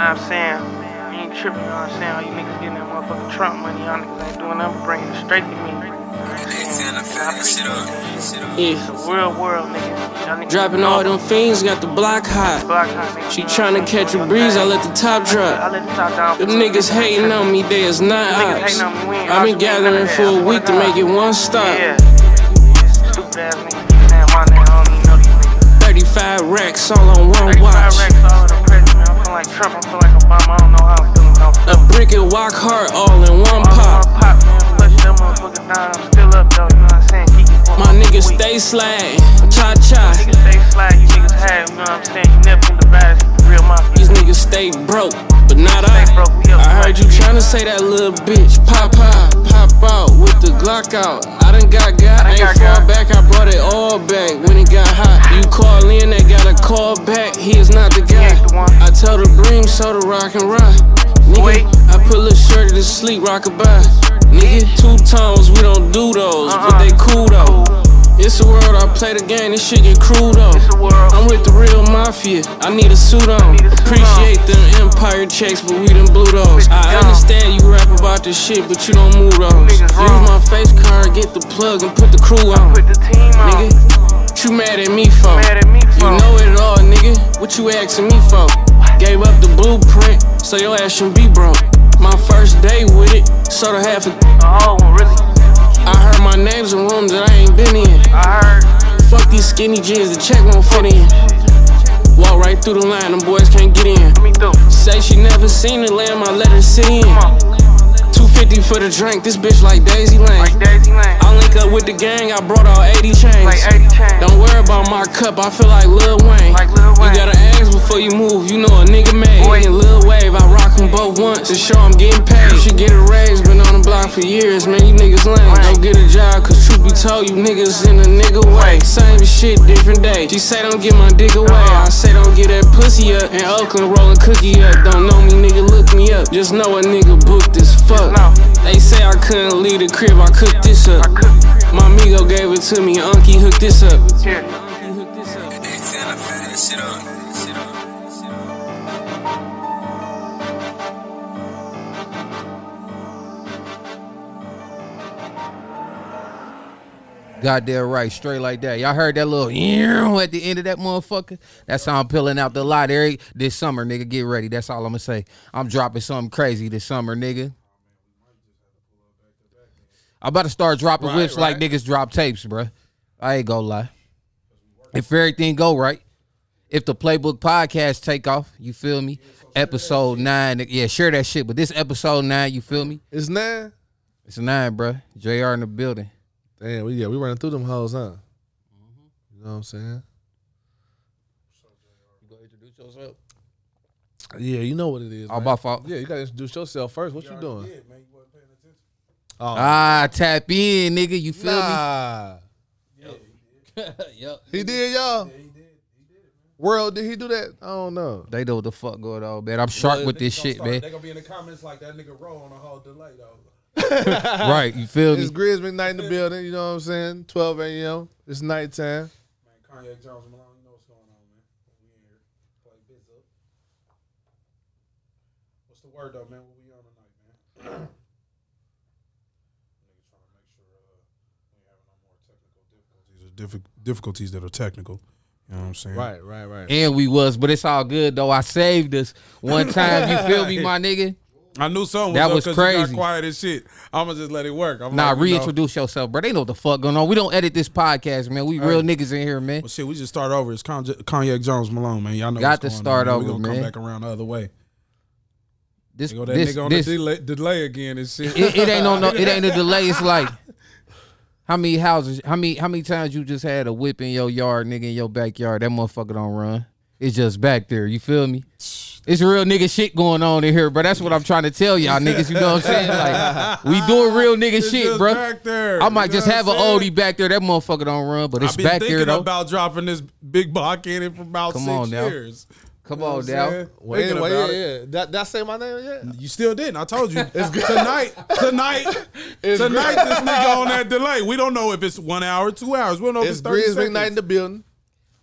Nah, I'm saying, you ain't tripping, you know what I'm saying? All you niggas getting that motherfucking Trump money, y'all niggas ain't doing nothing but bringing it straight to me. Yeah. It's a real world, nigga. Y'all niggas Dropping all them fiends, got the block hot. block hot, nigga. She tryna catch a breeze, I let the top drop. the. Them niggas hating on me, they is not Niggas ops. hating we I've been ops, gathering for a week to make it one stop. Yeah. Stupid ass niggas. Damn, my name, I don't even know these niggas. 35 racks all on one watch. racks all of the president. I'm feeling like Trump, I'm feeling like Obama. I don't know how I'm feeling. I'm A brick and walk hard all in one All in pop. one pop, man. Flush that motherfucker down. I'm still up, though. You know what I'm saying? Keep it My niggas stay slag, cha cha. Niggas stay slide, you niggas have, you know what I'm saying? You never the baddest, real mafia. These niggas stay broke, but not I. Broke, I heard you tryna say that little bitch. Pop out, pop out with the Glock out. I done got got, I ain't got far got. back. I brought it all back when it got hot. You call in, they gotta call back. He is not the guy. the. I tell the bream, so the rock and rock. Nigga, Wait. I put Lil Shorty to sleep, rock a bye. Nigga, two tones, we don't do those, but Uh-uh. they cool though. It's a world, I play the game, this shit get crude a world. I'm with the real mafia. I need a suit on. a Appreciate them empire checks, but we them blue those. I understand you rap about this shit, but you don't move those. Use my face card, get the plug, and put the crew on. The. Nigga, what you mad at me for? Mad at me You know it all, nigga. What you asking me for? Gave up the blueprint, so your ass shouldn't be broke. My first day with it, sort of half a. Oh, really? I heard my names in rooms that I ain't been in. I heard. Fuck these skinny jeans, the check won't fit in. Walk right through the line, them boys can't get in. Say she never seen the lamb, I let her sit in. Come on. 250 for the drink, this bitch like Daisy Lane. Like Daisy Lane. I link up with the gang, I brought all 80 chains. Like 80 chains. Don't worry about my cup, I feel like Lil Wayne. Like Lil Wayne. You gotta ask before you move, you know a nigga made. Boy. And Lil Wave, I rock them both once to show I'm getting paid. You should get a raise, been on the block for years, man, you niggas lame. Don't get a job, cause truth be told, you niggas in a nigga way. Same shit, different day. She say don't get my dick away, uh-huh. I say don't get that pussy up. In Oakland, rolling cookie up. Don't know me, nigga, look me up. Just know a nigga booked as fuck. They say I couldn't leave the crib, I cooked this up. My amigo gave it to me, Unky hooked this up. Goddamn right, straight like that. Y'all heard that little at the end of that motherfucker? That's how I'm peeling out the lot every this summer, nigga. Get ready. That's all I'm gonna say. I'm dropping something crazy this summer, nigga. I'm about to start dropping Right, whips like niggas drop tapes, bruh. I ain't gonna lie. If everything go right, if the playbook podcast take off, you feel me? Episode nine, yeah, share that shit. But this episode nine, you feel me? It's nine. It's nine, bruh. Jr. in the building. Damn, we yeah, we running through them hoes, huh? You know what I'm saying? Go introduce yourself. Yeah, you know what it is. All man. my fault. Yeah, you gotta introduce yourself first. What you doing? Oh, Ah, tap in, nigga. You feel nah. me? Yep. He did, y'all. Yeah, he did. He did World, did he do that? I don't know. They know what the fuck going on, man. I'm sharp with this shit, man. They gonna be in the comments like that nigga roll on a whole delay though. Right, you feel me? It's Grizz McKnight in the building. You know what I'm saying? 12 a.m. It's nighttime. Man, Kanye Jones Malone, you know what's going on, man. We in here. Play biz up. What's the word though, man? What we on tonight, man? Nigga trying to make sure uh, we ain't having no more technical difficulties or diffi- difficulties that are technical. You know what I'm saying? Right, right, right. And we was, but it's all good though. I saved us one time. You feel me, my nigga? I knew something That up was 'cause you crazy. got quiet as shit. I'ma just let it work. I'm Nah, like, you know, reintroduce yourself, bro. They know what the fuck going on. We don't edit this podcast, man. We real niggas in here, man. Well, shit, we just start over. It's Kanye, Kanye Jones Malone, man. Y'all know Got what's to going start on, over, We gonna man. come back around the other way. This, They go that this, nigga on this, the delay, delay again and shit. it, it ain't no, no, it ain't a delay. It's like how many houses, how many, how many times you just had a whip in your yard, nigga, in your backyard? That motherfucker don't run. It's just back there. You feel me? It's real nigga shit going on in here, bro. That's what I'm trying to tell y'all niggas. You know what I'm saying? Like we doing real nigga It's shit, bro. back there. I might just have an oldie back there. That motherfucker don't run, but it's I've been back thinking there though. about dropping this big block in it for about Come six on now. Years. Come You know on what now. saying? Well, Thinking anyway, about yeah, it. yeah. That, that say my name yet? You still didn't. I told you. It's tonight, tonight, tonight, this nigga on that delay. We don't know if it's one hour, two hours. We don't know if it's, It's 30 Grizz seconds. McKnight in the building.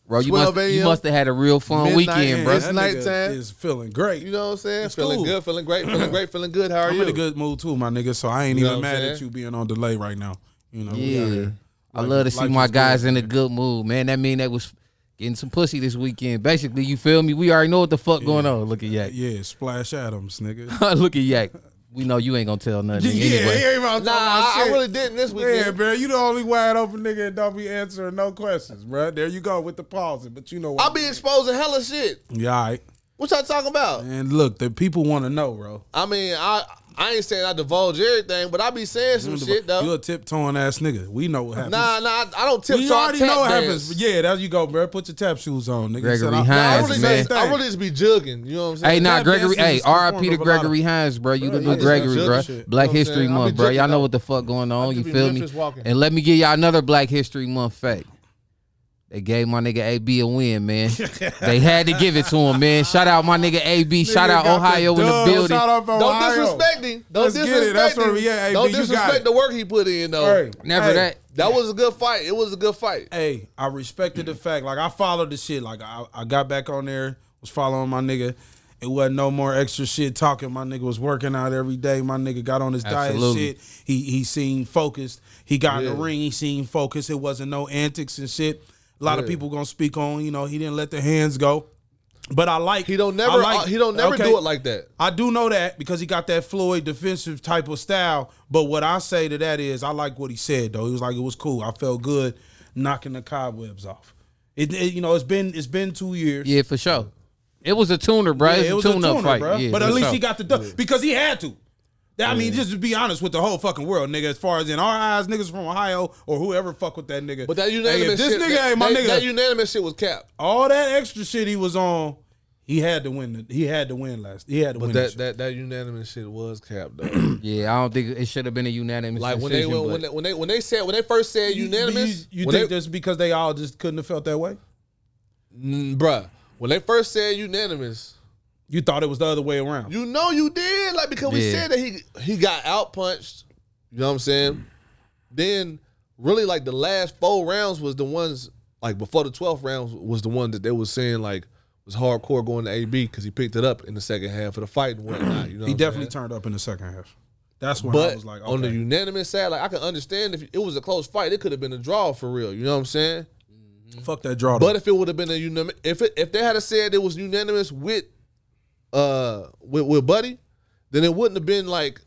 Bro, you 12 must you a.m., must have had a real fun midnight, weekend, bro. It's that nighttime. nigga is feeling great. You know what I'm saying? It's feeling cool. good, feeling great, feeling great, feeling good. How are I'm you? in a good mood too, my nigga. So I ain't You know even what I'm mad saying? at you being on delay right now. You know, we out Yeah. here. I Life- love to see life my is guys good, in a man. good mood, man. That mean they was getting some pussy this weekend. Basically, you feel me? We already know what the fuck going on. Look at Yak. Yeah, Splash Adams, nigga. Look at Yak. We know you ain't gonna tell nothing. yeah, anyway. he ain't about to Nah, talk I, about I shit. really didn't this weekend. Yeah, bro, you the only wide open nigga that don't be answering no questions, bro. There you go with the pausing, but you know what? I'll be exposing hella shit. Yeah, all right. What y'all talking about? And look, the people want to know, bro. I mean, I I ain't saying I divulge everything, but I be saying some shit though. You though. a tiptoeing ass nigga. We know what happens. Nah, nah, I I don't tip. we so I already tap know what happens. But yeah, there you go, bro. Put your tap shoes on, nigga. Gregory Said I- I Hines, really, man. just, I really just be jugging. You know what I'm saying? Hey, nah, Tap Gregory. Hey, is the R.I.P. to of a lot Gregory of- Hines, bro. You the Bro, new yeah, Gregory, bro. shit. Black You know History Month, bro. Y'all know what the fuck going on. You feel me? And let me give y'all another Black History Month fact. They gave my nigga AB a win, man. they had to give it to him, man. Shout out my nigga AB. Shout out Ohio the in the building. Shout out Don't Ohio. disrespect him. Don't Let's get it. That's where him. we at, AB. Don't disrespect the work he put in though. Hey, Never hey, that. That was a good fight. It was a good fight. Hey, I respected the fact. Like I followed the shit. Like I, I got back on there, was following my nigga. It wasn't no more extra shit talking. My nigga was working out every day. My nigga got on his Absolutely. diet shit. He he seemed focused. He got in the ring. He seemed focused. It wasn't no antics and shit. A lot of people gonna speak on. You know, he didn't let the hands go. But I like He don't never. like- uh, he don't never okay. do it like that. I do know that because he got that Floyd defensive type of style. But what I say to that is, I like what he said though. He was like, it was cool. I felt good knocking the cobwebs off. It, it- you know, it's been it's been two years. Yeah, for sure. It was a tuner, bro. Yeah, it it was was a tune-up fight. bro. Yeah, but at least sure. he got the dub because he had to. That- I mean, just to be honest with the whole fucking world, nigga. As far as in our eyes, niggas from Ohio or whoever fuck with that nigga. But that unanimous if this shit, nigga that, ain't my that, nigga. that unanimous shit was capped. all that extra shit he was on, he had to win. The, he had to win last. He had to But win. that, that that unanimous shit was capped though. Yeah, I don't think it should have been a unanimous like when they when, when they when they when they said when they first said You- unanimous, You, you think they, that's because they all just couldn't have felt that way? Mm, bruh, when they first said unanimous, You thought it was the other way around. you know you did like because we Yeah. said that he he got out punched. You know what I'm saying? Then really like the last four rounds was the ones like before the 12th round was the one that they was saying like was hardcore going to AB because he picked it up in the second half of the fight and whatnot. You know, he I'm definitely saying? turned up in the second half. That's when I But was like, on the unanimous side, like I can understand if it was a close fight, it could have been a draw for real. You know what I'm saying? fuck that draw. But if it would have been a unanimous, if it, if they had said it was unanimous with uh with with Buddy, then it wouldn't have been like,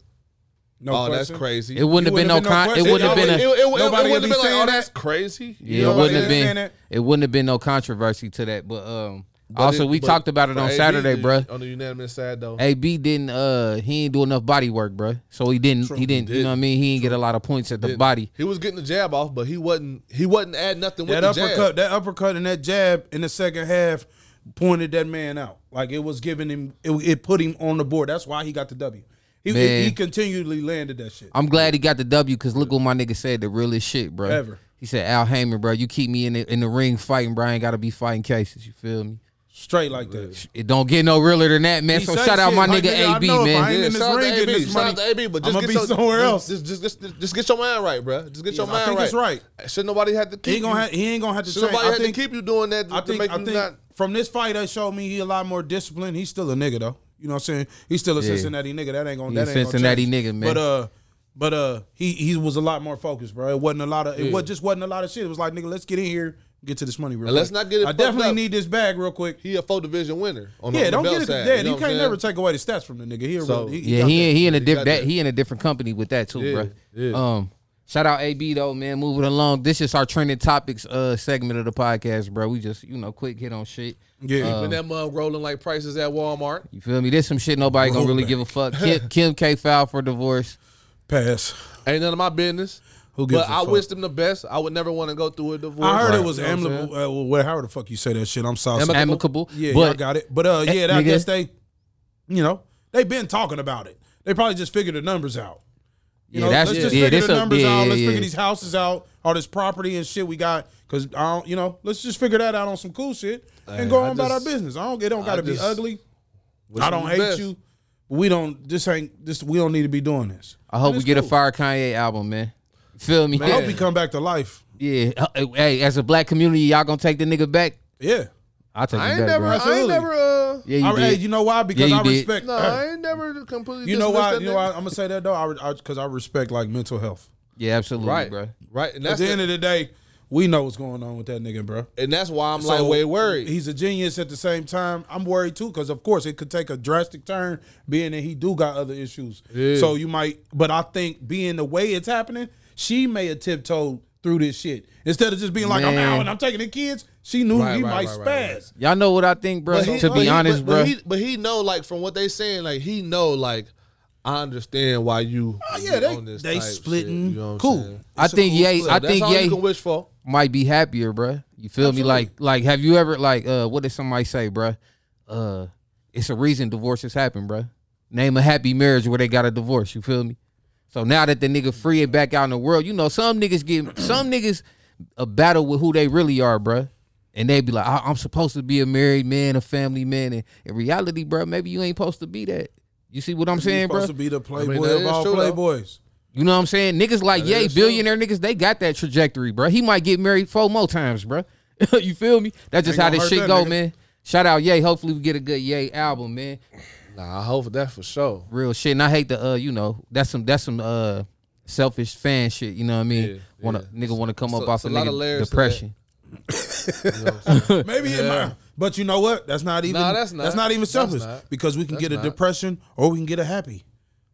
no oh, question. that's crazy. it wouldn't have been no con- it wouldn't have been it, a it, it, it Nobody wouldn't have be been like, oh, saying that's crazy. You Yeah, it wouldn't have saying? saying been. that? It wouldn't have been no controversy to that. But um, But also it- we talked about it on AB, Saturday, the- bro. On the unanimous side though, AB didn't uh he didn't do enough body work, bro. So he didn't he didn't you know what I mean? He didn't get a lot of points at the Didn't- body. he was getting the jab off, but he wasn't. He wasn't adding nothing with that the uppercut, jab. that uppercut, and that jab in the second half pointed that man out. Like it was giving him, it, it put him on the board. That's why he got the W. He, Man. he continually landed that shit. I'm glad he got the W because look what my nigga said, the realest shit, bro. Ever. He said, Al Haymon, bro, you keep me in the in the ring fighting, bro. I ain't gotta be fighting cases. You feel me? Straight like that. It don't get no realer than that, man. He so say shout out shit my like, nigga, nigga, I AB, know if man. I ain't Yeah, in this shout out ring to getting AB. this Shout out to AB, but just I'ma get be your, somewhere else. Just, just, just, just get your mind right, bro. Just get your I mind think right. it's right. Should nobody have to keep He ain't gonna you, have, he ain't gonna have to should change. nobody I have think, to keep you doing that to, I to think, make I you think not. from this fight that showed me he a lot more disciplined. He's still a nigga though. You know what I'm saying? He's still a Yeah. Cincinnati nigga. That ain't gonna He that ain't gonna Cincinnati change. nigga, man. But uh but uh he he was a lot more focused, bro. It wasn't a lot of it was just wasn't a lot of shit. It was like nigga, let's get in here, get to this money real And let's not get it I definitely up. need this bag real quick. He a four division winner. On the, Yeah, on the don't belt get it. side, Yeah, you know you can't never take away the stats from the nigga. He, a So- real- he, Yeah, got he that. in, he in a He different that. he in a different company with that too, Yeah, bro. yeah. Um, shout out AB though, man. Moving along. This is our trending topics uh segment of the podcast, bro. We just you know quick hit on shit. Yeah. When that mug rolling like prices at Walmart. You feel me? This some shit nobody gonna really Rollback. give a fuck. Kim, Kim K filed for divorce. pass. Ain't none of my business. Who gives But a I fuck? wish them the best. I would never want to go through a divorce. I heard Right. it was You know what amicable. Uh, well, well, however the fuck you say that shit, I'm sorry. Amicable? Amicable. Yeah, but y'all got it. But uh, yeah, I guess they, you know, they've been talking about it. They probably just figured the numbers out. You Yeah, know, that's- let's just yeah, figure this the a- numbers yeah, out. yeah, Let's yeah. figure these houses out, all this property and shit we got. Cause I don't, you know, let's just figure that out on some cool shit and Hey, go I on about our business. I don't. It don't got to be ugly. I don't hate best. you. But we don't. This ain't. This we don't need to be doing this. I hope we it's get a. Fire Kanye album, man. Feel me? I hope he come back to life. Yeah. Uh, Hey, as a black community, y'all gonna take the nigga back? Yeah. I'll take I ain't back, never, bro. I ain't Absolutely. never, uh, Yeah, you I, hey, you know why? Because you I did. respect. no, I ain't never completely. you know why? You know why? I'm gonna say that though. I because I, respect like mental health. Yeah, absolutely, Right, bro. right, and At the the- end of the day, we know what's going on with that nigga, bro. and that's why I'm So, like way worried. He's a genius at the same time. I'm worried too because of course it could take a drastic turn, being that he do got other issues. Yeah. So you might, but I think being the way it's happening, she may have tiptoed through this shit instead of just being like I'm out and I'm taking the kids. She knew Right, he right, might right, spaz. right. Y'all know what I think, bro. But he- to but be he- honest, but, bro. But he, but he know, like, from what they saying, like, he know, like, I understand why you. Oh, yeah, they- on this they type splitting. Shit, you know what I'm Cool. saying? I It's a think cool Ye, split. I That's think all you Ye can wish for. might be happier, bro. You feel me? Like, like, have you ever like, uh, what did somebody say, bro? Uh, it's a reason divorces happen, bro. Name a happy marriage where they got a divorce. You feel me? So now that the nigga free and back out in the world, you know, some niggas get some niggas a battle with who they really are, bro. And they be like, I- I'm supposed to be a married man, a family man, and in reality, bro, maybe you ain't supposed to be that. You see what I'm He's saying, supposed bro? to be the playboy that of all true, though. playboys. You know what I'm saying? Niggas like That Yay, is true. billionaire niggas, they got that trajectory, bro. He might get married four more times, bro. you feel me? That's just Ain't how this shit that go, nigga. man. Shout out Yay. Hopefully we get a good Yay album, man. Nah, I hope that for sure. Real shit. And I hate the uh, you know, that's some that's some uh selfish fan shit. You know what I mean? Yeah, wanna yeah. nigga wanna come It's up off it's of a lot of nigga layers depression. Maybe it might. But you know what? That's not even. Nah, that's not. That's not even That's selfish not. because we can That's get a not. depression or we can get a happy.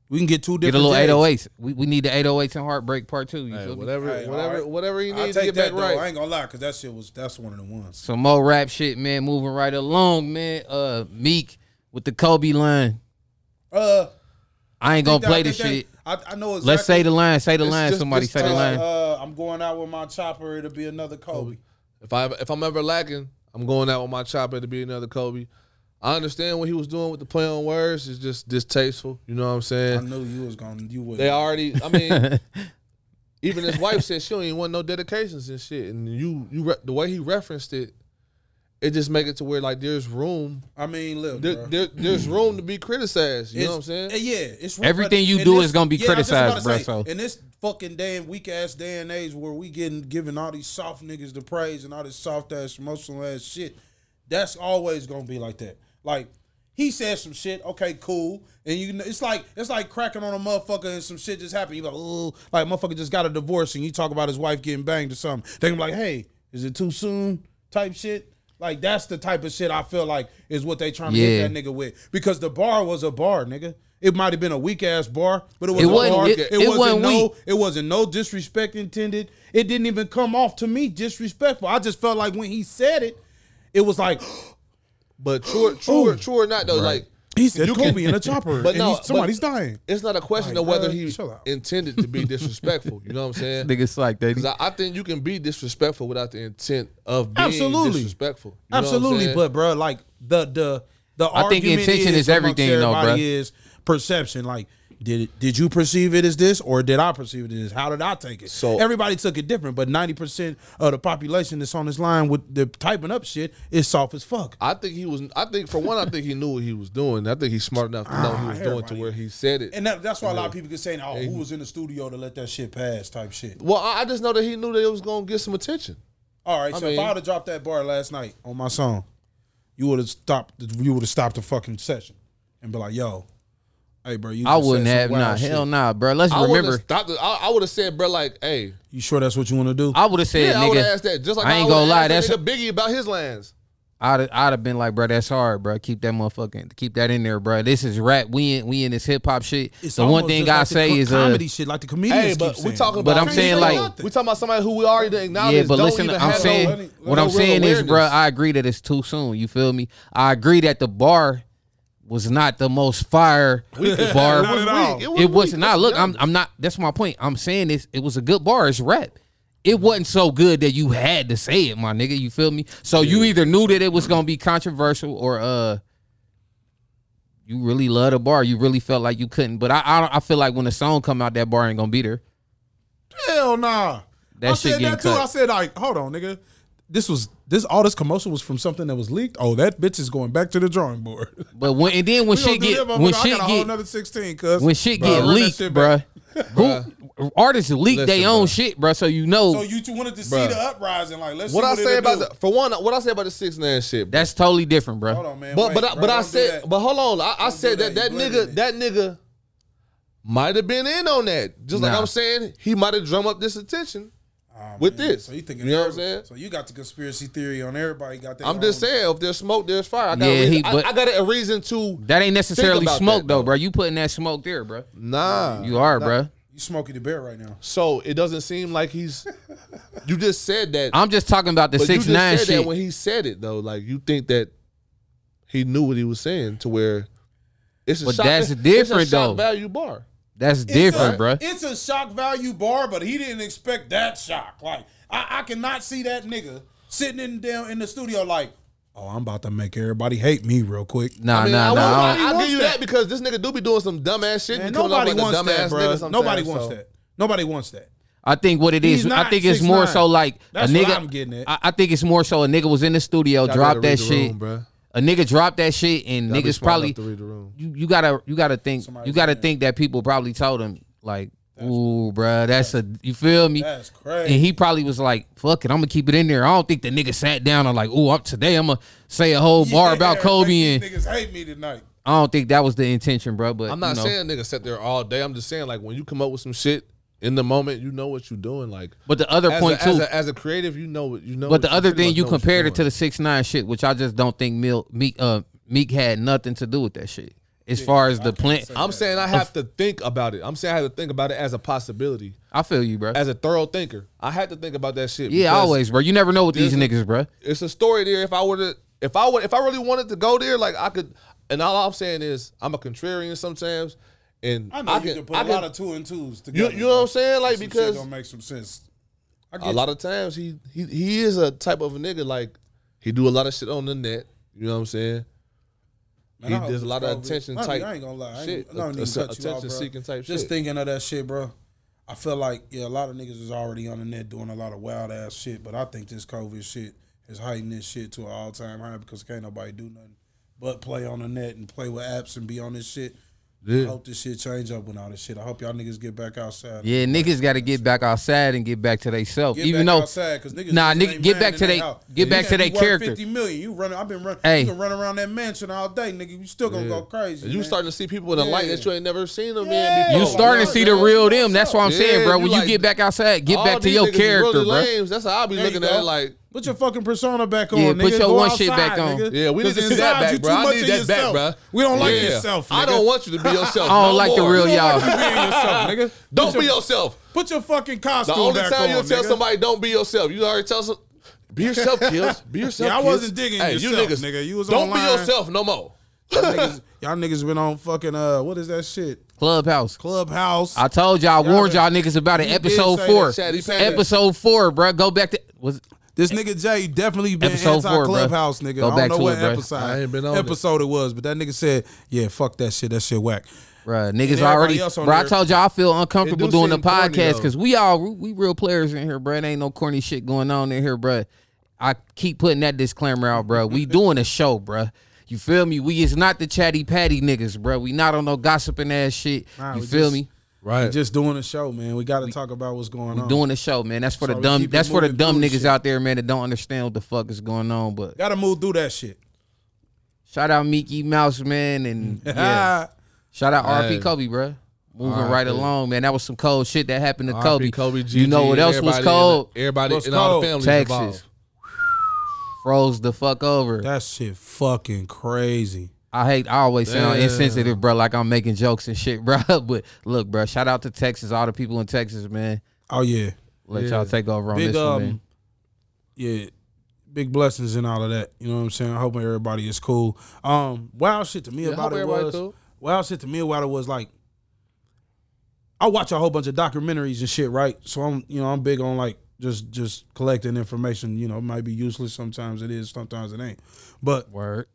We can get two different. Get a different. little J's. 808s. We, we need the 808s and heartbreak part two. You Hey, feel whatever, Hey, whatever, alright. whatever you I'll need to take get that back though. right. I ain't gonna lie, because that shit was that's one of the ones. Some more rap shit, man. Moving right along, man. Uh Meek with the Kobe line. Uh, I ain't gonna play that- this shit. I, I know exactly. Let's say the line. Say the It's line. just- Somebody say the line. Uh, I'm going out with my chopper. It'll be another Kobe. If I if I'm ever lacking, I'm going out with my chopper to be another Kobe. I understand what he was doing with the play on words. It's just distasteful. You know what I'm saying? I knew you was gonna. You would. They already. I mean, even his wife said she don't even want no dedications and shit. And you you the way he referenced it, it just make it to where like there's room. I mean, look, There, bro. there, there's room to be criticized. You know what I'm saying? Eh, yeah, it's Everything you in do is gonna be I was just about criticized, to bruh, say, so- in this fucking damn weak ass day and age where we getting giving all these soft niggas the praise and all this soft ass emotional ass shit, that's always gonna be like that. Like he said some shit, okay, cool, and you, know, it's like it's like cracking on a motherfucker and some shit just happened. You like, oh, like motherfucker just got a divorce and you talk about his wife getting banged or something. They gonna be like, hey, is it too soon? Type shit. Like that's the type of shit I feel like is what they trying to Yeah. hit that nigga with because the bar was a bar, nigga. It might have been a weak ass bar, but it was It a wasn't- bar. it- It, it wasn't, wasn't no. weak. It wasn't no disrespect intended. It didn't even come off to me disrespectful. I just felt like when he said it, it was like But true, true, true or not though, like he said You Kobe can- in a chopper, But and no, he's, somebody's but- dying. it's not a question Like, of whether bruh, he intended to be disrespectful. You know what I'm saying? Niggas like that. Because I, I think you can be disrespectful without the intent of being Absolutely. disrespectful. You know what I'm Absolutely, but bro, like the the the I think argument intention is amongst everything, though, everybody bruh. Is perception like. Did did you perceive it as this or did I perceive it as this? How did I take it? So- everybody took it different, but ninety percent of the population that's on this line with the typing up shit is soft as fuck. I think he was. I think for one, I think he knew what he was doing. I think he's smart enough to know what he was doing to where he said it. And that, that's why a lot of people get saying, "Oh, who was in the studio to let that shit pass?" Type shit. well, I, I just know that he knew that it was gonna get some attention. All right, I so if mean- I would have dropped that bar last night on my song, you would have stopped. You would have stopped the fucking session and be like, "Yo, hey, bro, you." I wouldn't have. wild Nah, shit. hell nah, bro. Let's I remember. stopped. I, I would have said, bro, like, hey, You sure that's what you want to do? I would have said, yeah, I would have asked that. Just like I I, ain't would've gonna lie, that's- nigga Biggie about his lands. I'd I'd have been like, bro, that's hard, bro. Keep that motherfucking keep that in there, bro. This is rap. We in we in this hip hop shit. It's the one almost thing just I like the say co- is, uh, comedy shit, like the comedians. Hey, keep but we saying. talking But. I'm saying like, nothing. we talking about somebody who we already acknowledge. yeah, but don't listen, I'm saying no, let what no I'm real saying is, bro. I agree that it's too soon. You feel me? I agree that the bar was not the most fire bar. Not It was at all. weak. It was it wasn't. weak. Nah, look, I'm. I'm not. That's my point. I'm saying this. It was a good bar. It's rap. It wasn't so good that you had to say it, my nigga. You feel me? So you either knew that it was gonna be controversial or uh, you really love the bar. You really felt like you couldn't. But I I, I feel like when the song come out, that bar ain't gonna be there. Hell nah. That I shit said that too. cut. I said, like, hold on, nigga. This was this all this commotion was from something that was leaked. Oh, that bitch is going back to the drawing board. But when and then when We gonna shit get when motherfucker. I shit got get another sixteen. Cause when shit Bro, get leaked, shit bruh. Who artists leak Listen, their own bro. shit, bro. So you know So you two wanted to see the uprising, like let's What see I what say about do. the for one, what I say about the six nine shit. bro. that's totally different, bro. Hold on, man. But wait, but I, bro, but I said but hold on. I, I said that that. that nigga that nigga might have been in on that. Just like I'm saying, he might have drum up this attention Oh, with man. this. So you thinking? You know what I'm saying? So you got the conspiracy theory on everybody. Got that? I'm just saying, if there's smoke, there's fire. I got, Yeah, a reason, he- but- I, I got a reason to. That ain't necessarily smoke that, though, though. bro. You putting that smoke there, bro. Nah, You are, bro. You smoking the bear right now. So it doesn't seem like he's. You just said that. I'm just talking about the but six you just nine said shit. that when he said it though. Like you think that he knew what he was saying to where it's a But shock, that's it's different, a shock though. value bar. That's It's different, a, bro. It's a shock value bar, but he didn't expect that shock. Like I, I cannot see that nigga sitting in down in the studio like, oh, I'm about to make everybody hate me real quick. Nah, I mean, nah, I, nah. I Nobody I'll give you that. that. because this nigga do be doing some dumbass shit. Man, and nobody like wants that, bro. Nobody wants so. that. Nobody wants that. I think what it He's is, I think it's more 6'9". so like That's a what nigga. I'm getting at. I, I think it's more so a nigga was in the studio, Y'all dropped that shit. room, bruh. A nigga dropped that shit, and Y'all be niggas probably to read the room. you, you gotta you gotta think Somebody you gotta saying. think that people probably told him like, ooh, bruh, that's a you feel me? That's crazy. And he probably was like, "Fuck it, I'm gonna keep it in there." I don't think the nigga sat down and like, "Ooh, I'm, today I'm gonna say a whole bar about Kobe." And niggas hate me tonight. I don't think that was the intention, bro. But I'm not you know, saying nigga sat there all day. I'm just saying like when you come up with some shit in the moment, you know what you're doing. Like But the other as point a, too, as a, as a creative, you know what you know. But the other thing you know what you're compared it to the six nine shit, which I just don't think Mil- Meek uh, Meek had nothing to do with that shit. As far as the plant, I'm saying I have to think about it. I'm saying I have to think about it as a possibility, I feel you, bro. as a thorough thinker. I had to think about that shit. Yeah, always, bro. You never know with these a- niggas, bro. It's a story there. If I were to, if I would, if I really wanted to go there, like I could. And all I'm saying is, I'm a contrarian sometimes, and I know I you can, can put I a can- lot of two and twos you, together. you know what I'm saying? Like Some shit because don't make some sense. A lot of times he he he is a type of a nigga like he do a lot of shit on the net. You know what I'm saying? Man, he does a lot of attention type I ain't gonna lie. Shit. I don't A- even a- cut you off, attention bro. seeking type Just shit. thinking of that shit, bro. I feel like yeah, a lot of niggas is already on the net doing a lot of wild ass shit, but I think this COVID shit is heightened this shit to an all time high because can't nobody do nothing but play on the net and play with apps and be on this shit. I hope this shit change up with all this shit. I hope y'all niggas get back outside. Yeah, niggas got to get back outside and get back to themselves. Get Even back though, outside, 'cause niggas nah, just nigga, get back to they they, house. get You back can to their character. Fifty million. You running? I've been running. Hey. You can run around that mansion all day, nigga. You still gonna go crazy. And you man. starting to see people in a light that you ain't never seen them Yeah. in before. You starting to see the real them. That's what I'm yeah, saying, bro. When you like- get back outside, get back to your character, really bro. That's how I be looking at it. Like, Put your fucking persona back on, Yeah, nigga. put your Go one shit outside, back on. nigga. yeah, we need 'Cause to see that back, you bro. too I much need of that back, yourself. bro. We don't like Yeah. yourself, I don't want you to be yourself. I don't no like the real You don't y'all. want you being yourself, nigga. Don't Put be yourself. Put your fucking costume. Back on. The only back time on, you'll tell nigga. somebody don't be yourself, you already tell some. Be yourself, kids. Be yourself. Yeah, I wasn't digging hey, yourself, you niggas, nigga. You was don't online. be yourself no more. Y'all niggas, y'all niggas been on fucking uh, what is that shit? Clubhouse. Clubhouse. I told y'all, I warned y'all niggas about it. Episode four. that, Chad. You said that. Episode four, bro. Go back to was This nigga Jay definitely been Episode anti four, bruh. clubhouse nigga. Go I don't know what it, episode I ain't been on it. episode it. was, but that nigga said, "Yeah, fuck that shit. That shit whack." Bruh, niggas already. else on Bro, I told y'all I feel uncomfortable do doing the podcast because we all we real players in here, bro. It ain't no corny shit going on in here, bro. I keep putting that disclaimer out, bro. We doing a show, bro. You feel me? We is not the chatty patty niggas, bro. We not on no gossiping ass shit. Nah, you feel just- me? Right. We just doing a show, man. We got to talk about what's going on. Doing a show, man. That's for So the dumb. That's for the dumb niggas shit. out there, man, that don't understand what the fuck is going on. But got to move through that shit. shout out Mickey Mouse, man, and yeah. Shout out RP Hey. Kobe, bro. Moving RP. right along, man. That was some cold shit that happened to RP, Kobe. Kobe, you know what else was everybody in cold? the- Everybody What's all cold? the families Texas. involved. Froze the fuck over. that shit fucking crazy. I hate. I always sound Damn. insensitive, bro. Like I'm making jokes and shit, bro. But look, bro. Shout out to Texas, all the people in Texas, man. Oh yeah, Let Yeah. y'all take over on big this one, um, man. yeah, big blessings and all of that. You know what I'm saying? I hope everybody is cool. Um, wild shit to me Yeah, about hope it everybody was cool. wild shit to me about it was like I watch a whole bunch of documentaries and shit, right? So I'm you know I'm big on like just just collecting information. You know, it might be useless sometimes. It is sometimes it ain't. But Word.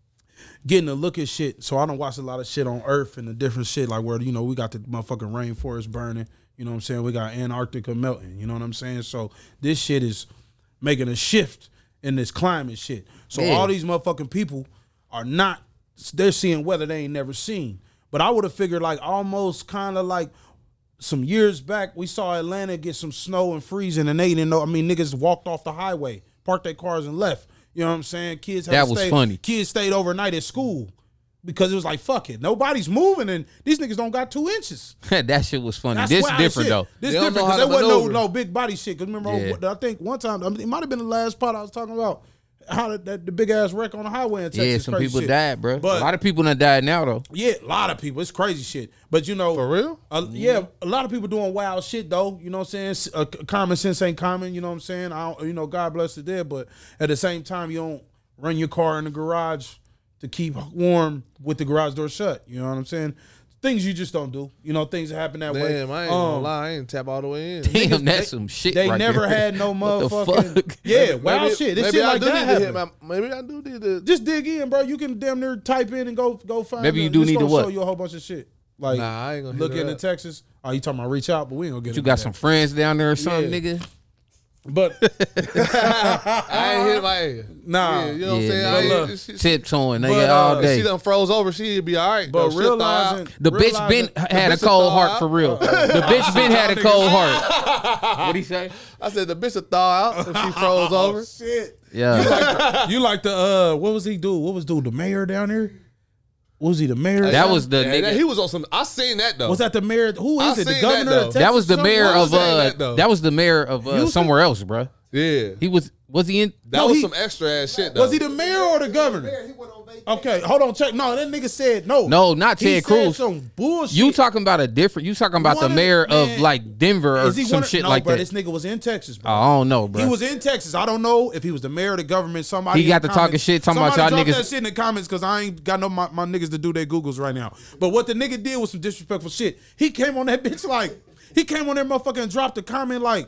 Getting a look at shit. So I don't watch a lot of shit on Earth and the different shit like where you know we got the motherfucking rainforest burning. You know what I'm saying? We got Antarctica melting. You know what I'm saying? So this shit is making a shift in this climate shit. So Yeah. all these motherfucking people are not. They're seeing weather they ain't never seen. But I would have figured like almost kind of like some years back, we saw Atlanta get some snow and freezing, and they didn't know. I mean, niggas walked off the highway, parked their cars, and left. You know what I'm saying? Kids had That to was stay, funny. Kids stayed overnight at school because it was like fuck it, nobody's moving, and these niggas don't got two inches. that shit was funny. That's this different shit. though. This They different because there wasn't no, no big body shit. Because remember, Yeah. I think one time I mean, it might have been the last part I was talking about how that, that the big ass wreck on the highway in Texas. Yeah, some crazy people shit. died, bro. But a lot of people done died now though. yeah, a lot of people. It's crazy shit. But you know, For real? uh, yeah, a lot of people doing wild shit though. You know what I'm saying? Uh, common sense ain't common. You know what I'm saying? I don't, you know, God bless the dead. But at the same time, you don't run your car in the garage to keep warm with the garage door shut. You know what I'm saying? Things you just don't do. You know, things that happen that way. Damn, I ain't gonna Um, lie, I ain't tap all the way in. Damn, that's they- some shit. They right never there. had no What the motherfucking fuck? yeah, wild shit. This maybe shit I like do that need to hit happen. my, maybe I do need to. Just dig in, bro. You can damn near type in and go go find. Maybe you do It's need to what? Show you a whole bunch of shit. Like Nah, I ain't gonna hit look her into. Texas. Oh, you talking about reach out, but we ain't gonna get. You got that. some friends down there or something, Yeah. nigga? But I ain't hit my. Nah. yeah, you know what I'm saying. man. I But ain't, look, she, Tiptoeing, But, nigga, uh, all if day. she done froze over, she'd be all right. but though. She'll thaw out. realizing The bitch been had a bitch cold thaw heart out. for real. The bitch been had a cold heart. What he say? I said the bitch will thaw out if she froze Oh, over. shit. Yeah, You like the uh? What was he do? What was dude? The mayor down there? What was he the mayor? that was the Yeah, nigga. that- he was on some. I seen that though. was that the mayor? Who is I it? The governor that, of. Texas? that was the mayor of uh. that. That was the mayor of uh, Houston? somewhere else, bruh. yeah, He was was he in? that No, was he- some extra ass shit though. Was he the mayor or the governor? Okay, hold on, check. No, that nigga said no. No, not He Ted said Cruz. Some bullshit. You talking about a different? You talking about the One of- mayor of man, like Denver or some one of- shit no, like bro, that? This nigga was in Texas, bro. Oh, I don't know, bro. He was in Texas. I don't know if he was the mayor of the government. Somebody He got to talking comments- shit, talking about somebody y'all drop niggas- that shit in the comments because I ain't got no my, my niggas to do their googles right now. But what the nigga did was some disrespectful shit. He came on that bitch like he came on that motherfucker and dropped a comment like.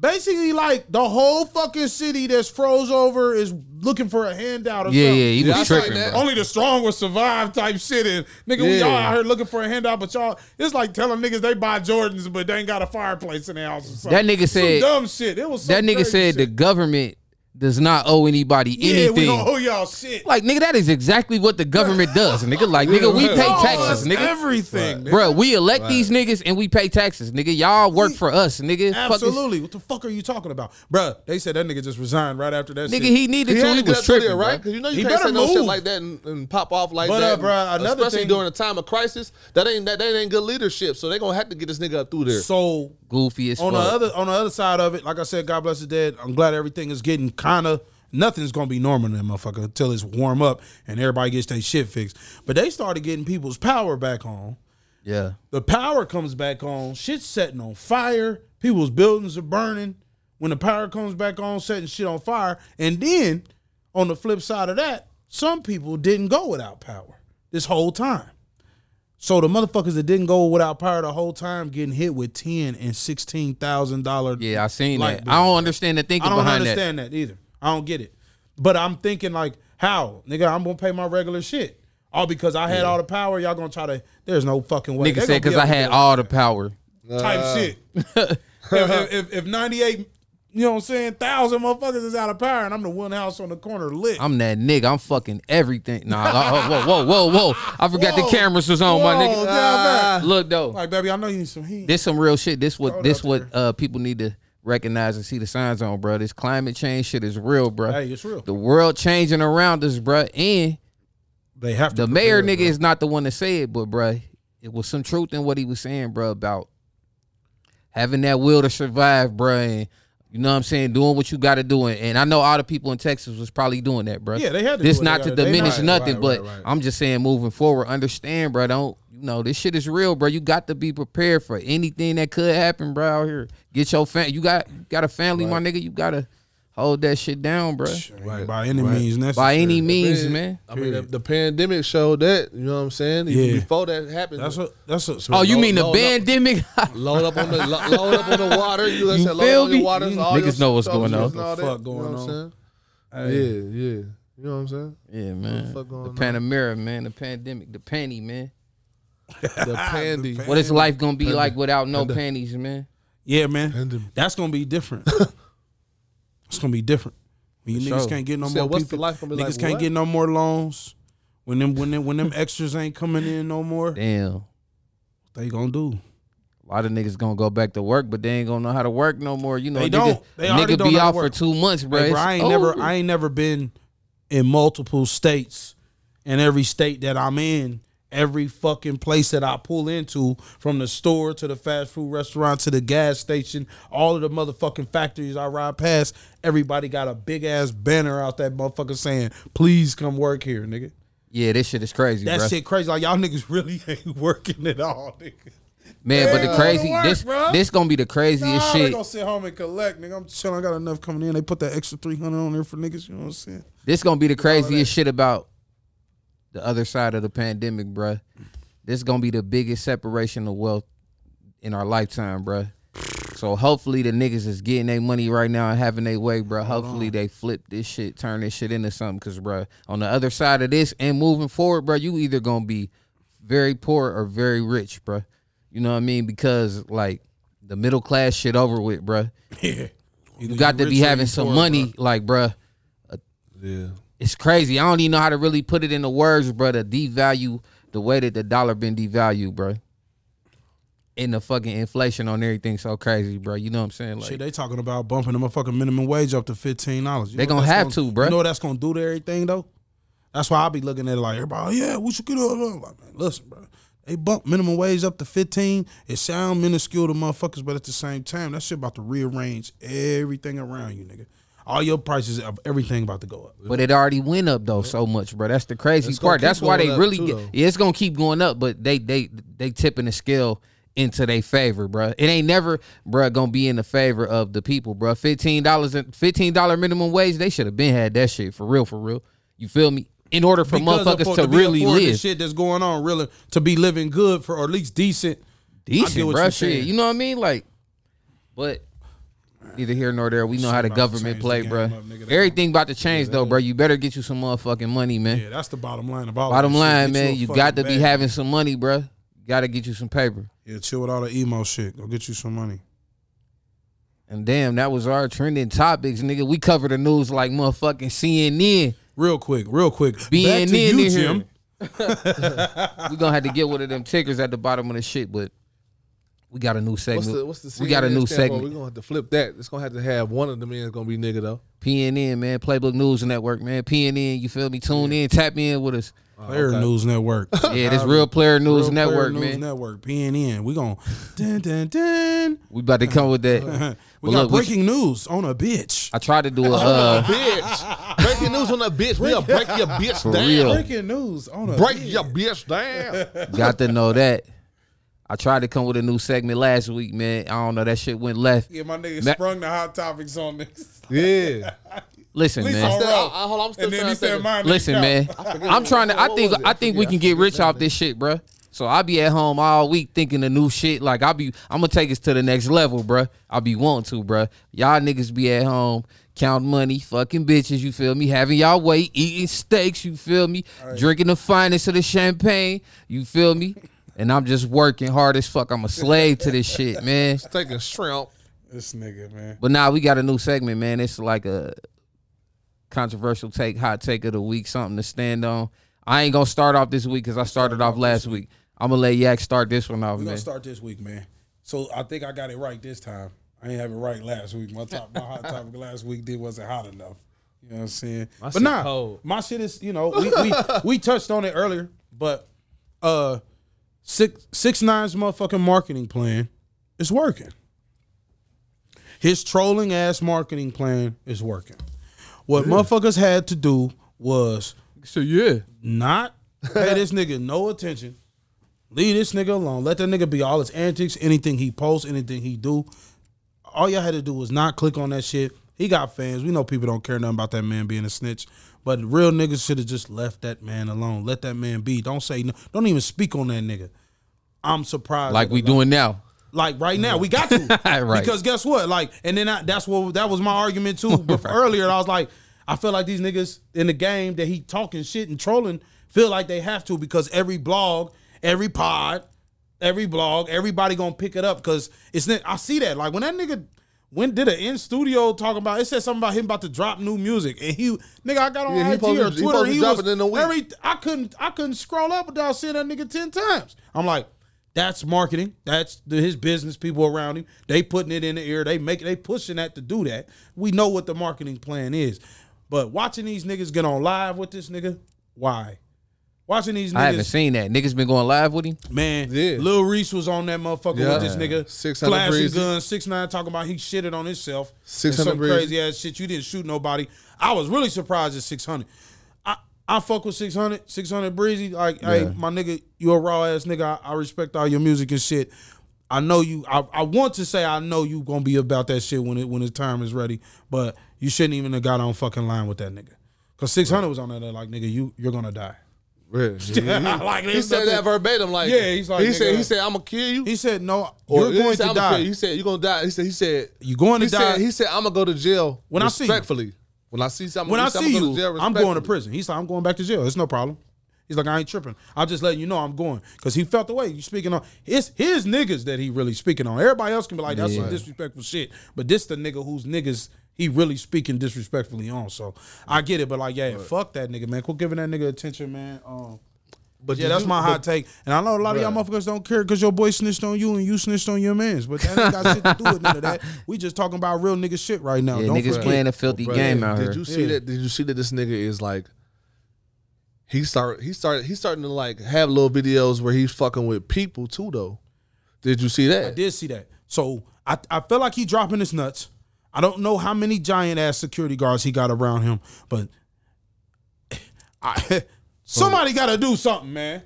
Basically, like the whole fucking city that's froze over is looking for a handout or yeah, something. yeah, he Yeah, I was seen tripping, that. bro. Only the strong will survive type shit. And nigga, we Yeah. all out here looking for a handout, but y'all, it's like telling niggas they buy Jordans, but they ain't got a fireplace in their house or something. That nigga Some said- dumb shit. It was That nigga crazy said the government does not owe anybody yeah, we anything. gonna owe y'all shit. like nigga, that is exactly what the government does, nigga. Like nigga, we pay taxes, nigga. Everything, nigga. Bro, we elect these niggas and we pay taxes, nigga. Y'all work for us, nigga. Fuck Absolutely. What the fuck are you talking about, Bruh, They said that nigga just resigned right after that. Nigga, shit. he needed He to. had He get was up to there, right? right? Because you know you He can't say better no shit like that and, and pop off like But, that. uh, bruh, another especially thing- during a time of crisis. That ain't that, that ain't good leadership. So they gonna have to get this nigga up through there. So Goofy as on fuck. the other on the other side of it, like I said, God bless the dead. I'm glad everything is getting kind of nothing's gonna be normal in that motherfucker until it's warm up and everybody gets their shit fixed. But they started getting people's power back on. yeah, The power comes back on. Shit's setting on fire. People's buildings are burning. When the power comes back on, setting shit on fire. And then on the flip side of that, some people didn't go without power this whole time. So the motherfuckers that didn't go without power the whole time getting hit with ten and sixteen thousand dollar. yeah, I seen Light that. I don't understand the thinking. I don't behind that. understand that. either. I don't get it. But I'm thinking like, how, nigga? I'm gonna pay my regular shit. All because I had all the power. Y'all gonna try to? There's no fucking way. Nigga They said gonna be because I had all the power. type shit. if, if, if, if 98, you know what I'm saying, thousand motherfuckers is out of power, and I'm the one house on the corner lit. I'm that nigga. I'm fucking everything. Nah, uh, whoa, whoa, whoa, whoa. I forgot Whoa. the cameras was on, my nigga. back. Look though, like, baby, I know you need some heat. this some real shit. This what Hold this what uh people need to recognize and see the signs on, bro. This climate change shit is real, bro. hey, it's real. The world changing around us, bro. And They have to. the mayor nigga bro. is not the one to say it, but bro, it was some truth in what he was saying, bro, about having that will to survive, bro. And you know what I'm saying, doing what you got to do. And, and I know all the people in Texas was probably doing that, bro. Yeah, they had to This not to diminish not- nothing, right, but right. I'm just saying, moving forward, understand, bro. Don't you know this shit is real, bro. You got to be prepared for anything that could happen, bro. Out here, get your fam. You got you got a family, my nigga. You gotta hold that shit down, bro. Right. by any Right. means necessary. By any means, Man, man. I mean, the, the pandemic showed that. You know what I'm saying? Even Yeah. Before that happened, That's a that's a. Oh, you Load- mean the load up. pandemic? load up on the lo- load up on the water. You, You said, load feel up on your me? waters, You all niggas know what's going on. What the that, fuck you know going what I'm on? saying? Yeah, yeah. You know what I'm saying? Yeah, man. fuck going The on? Panamera, man. The pandemic, the panty, man. The pandy. What is life gonna be like without no panties, man? Yeah, man. That's gonna be different. it's gonna be different. When you For niggas sure. can't get no said, more what's the people. life gonna be niggas like? can't What? get no more loans. When them when them when them extras ain't coming in no more, Damn. What they gonna do. A lot of niggas gonna go back to work, but they ain't gonna know how to work no more. You know, They nigga, don't. They already nigga don't be know how to out for work. two months, bro. Hey, bro, It's I ain't never over. I ain't never been in multiple states. In every state that I'm in, every fucking place that I pull into, from the store to the fast food restaurant to the gas station, all of the motherfucking factories I ride past, everybody got a big ass banner out that motherfucker saying, "Please come work here, nigga." yeah, this shit is crazy, That bro. shit crazy. Like y'all niggas really ain't working at all, nigga. Man, but the crazy work, this bro. this gonna be the craziest Nah, they shit. gonna sit home and collect, nigga. I'm chilling. I got enough coming in. They put that extra three hundred on there for niggas. You know what I'm saying? This gonna be the craziest shit about the other side of the pandemic, bruh. This gonna be the biggest separation of wealth in our lifetime, bruh. So hopefully the niggas is getting their money right now and having their way, bruh. Hopefully they flip this shit, turn this shit into something, cause bruh, on the other side of this and moving forward, bruh, you either gonna be very poor or very rich, bruh. You know what I mean? Because like the middle class shit over with, bruh. Yeah. You got to be having some money, like, bruh. Yeah. It's crazy. I don't even know how to really put it into words, bro. To devalue the way that the dollar been devalued, bro. And the fucking inflation on everything so crazy, bro. You know what I'm saying? Like, Shit, they talking about bumping the motherfucking minimum wage up to fifteen dollars. They gonna have to, bro. You know what that's gonna do to everything though? That's why I be looking at it like everybody. Oh, yeah, we should get up. Like, man, listen, bro. They bump minimum wage up to fifteen. It sound minuscule to motherfuckers, but at the same time, that shit about to rearrange everything around you, nigga. All your prices of everything about to go up. but it already went up though so much, bro. That's the crazy It's part. That's why they really too, get. Yeah, it's gonna keep going up, but they they they tipping the scale into their favor, bro. It ain't never, bro, gonna be in the favor of the people, bro. Fifteen dollars and fifteen dollar minimum wage. They should have been had that shit for real, for real. You feel me? In order for Because motherfuckers afford- to be really live. shit that's going on, really to be living good for or at least decent. decent, bro. Shit, saying. you know what I mean? Like, but neither here nor there. We know Shit how the about to government the play, game bro. up, nigga. Everything about to change though, bro. You better get you some motherfucking money, man. Yeah, that's the bottom line of Bottom line, man, you got to be having some money, bro. You got to get you some paper. Yeah, chill with all the emo shit. Go get you some money. And damn, that was our trending topics, nigga. We cover the news like motherfucking CNN. Real quick, real quick. Back BNN to you, in Jim. here. We gonna have to get one of them tickers at the bottom of the shit, but we got a new What's segment. the what's the we got a new stand segment. We're gonna have to flip that. It's gonna have to have one of the men gonna be nigga though. PNN, man, Playbook News Network, man. PNN, you feel me? Tune in, tap in with us. Player okay. News Network. Yeah, this Real Player News Real Player Network, News man. Network. PNN. We gon' dun dun dun. We about to come with that. We But got look, we- breaking news on a bitch. I tried to do a uh, bitch. Breaking news on a bitch. We'll break your bitch For down. real. Breaking news on a Break bitch. your bitch down. got to know that. I tried to come with a new segment last week, man. I don't know that shit went left. Yeah, my nigga Ma- sprung the hot topics on this. yeah. Listen, man. Still- I- I- hold on, I'm still and then trying he said this. mine. Listen, man. I'm trying to. I think. I think we can get rich off this shit, bruh. So I'll be at home all week thinking of new shit. Like I'll be. I'm gonna take us to the next level, bruh. I'll be wanting to, bruh. Y'all niggas be at home. Count money, fucking bitches, you feel me? Having y'all weight, eating steaks, you feel me? Drinking the finest of the champagne, you feel me? And I'm just working hard as fuck. I'm a slave to this shit, man. Taking shrimp. This nigga, man. But now we got a new segment, man. It's like a controversial take, hot take of the week, something to stand on. I ain't gonna start off this week because I started off last week. I'm gonna let Yak start this one off, We're gonna start this week, man. So I think I got it right this time. I ain't have it right last week. My top, my hot topic last week did wasn't hot enough. You know what I'm saying? but shit nah, cold. my shit is you know we, we we touched on it earlier, but uh six six nine's motherfucking marketing plan is working. His trolling ass marketing plan is working. What motherfuckers had to do was So yeah, not pay this nigga no attention. Leave this nigga alone. Let that nigga be all his antics, anything he posts, anything he do. All y'all had to do was not click on that shit. He got fans. We know people don't care nothing about that man being a snitch. But real niggas should have just left that man alone. Let that man be. Don't say no. Don't even speak on that nigga. I'm surprised. like we lot- doing now. like right now, we got to. Right. Because guess what? Like, and then I, that's what that was my argument too. But earlier, I was like, I feel like these niggas in the game that he talking shit and trolling feel like they have to because every blog, every pod, every blog, everybody gonna pick it up because it's. I see that. Like when that nigga went did an in studio talking about it said something about him about to drop new music and he nigga I got on Yeah, IG supposed or to- he Twitter he was in a week. every I couldn't I couldn't scroll up without seeing that nigga ten times. I'm like. That's marketing. That's the, his business people around him. They putting it in the air. They make they pushing that to do that. We know what the marketing plan is. But watching these niggas get on live with this nigga, why? Watching these niggas. I haven't seen that. Niggas been going live with him. man. Yeah. Lil Reese was on that motherfucker Yeah. with this nigga. 600 flashing Breezy. guns, six nine talking about he shitted on himself. and 600 some Breezy. crazy ass shit. You didn't shoot nobody. I was really surprised at six hundred. I, I fuck with 600, 600 breezy. Like, hey, my nigga, you a raw ass nigga. I, I respect all your music and shit. I know you. I, I want to say I know you gonna be about that shit when it when his time is ready. But you shouldn't even have got on fucking line with that nigga. Cause six hundred was on there like nigga, you you're gonna die. He, Like, mm-hmm. he there's said that verbatim. Like, Yeah, he's like, he said, he said, I'm gonna kill you. He said no, Or you're he going said, to "I'ma kill die. you." He said, you're gonna die. He said, he said, You're going to he die. said, he said, I'm gonna go to jail When I see you. respectfully. When I see something, when I he see "I'ma go you, jail I'm going to prison. He's like, I'm going back to jail. It's no problem. He's like, I ain't tripping. I'm just letting you know I'm going because he felt the way you speaking on. It's his niggas that he really speaking on. Everybody else can be like, that's some disrespectful shit, but this the nigga whose niggas he really speaking disrespectfully on. So I get it, but like, yeah, fuck that nigga, man. Quit giving that nigga attention, man. Um, But yeah, that's you- my but- hot take. And I know a lot of y'all motherfuckers don't care because your boy snitched on you and you snitched on your mans. But that ain't got shit to do with none of that. We just talking about real nigga shit right now. Yeah, don't niggas forget. playing a filthy Bruh, game out did here. you see Yeah. that? Did you see that this nigga is like he start he started he's starting to like have little videos where he's fucking with people too though. Did you see that? I did see that. So I, I feel like he dropping his nuts. I don't know how many giant ass security guards he got around him, but I, somebody got to do something, man.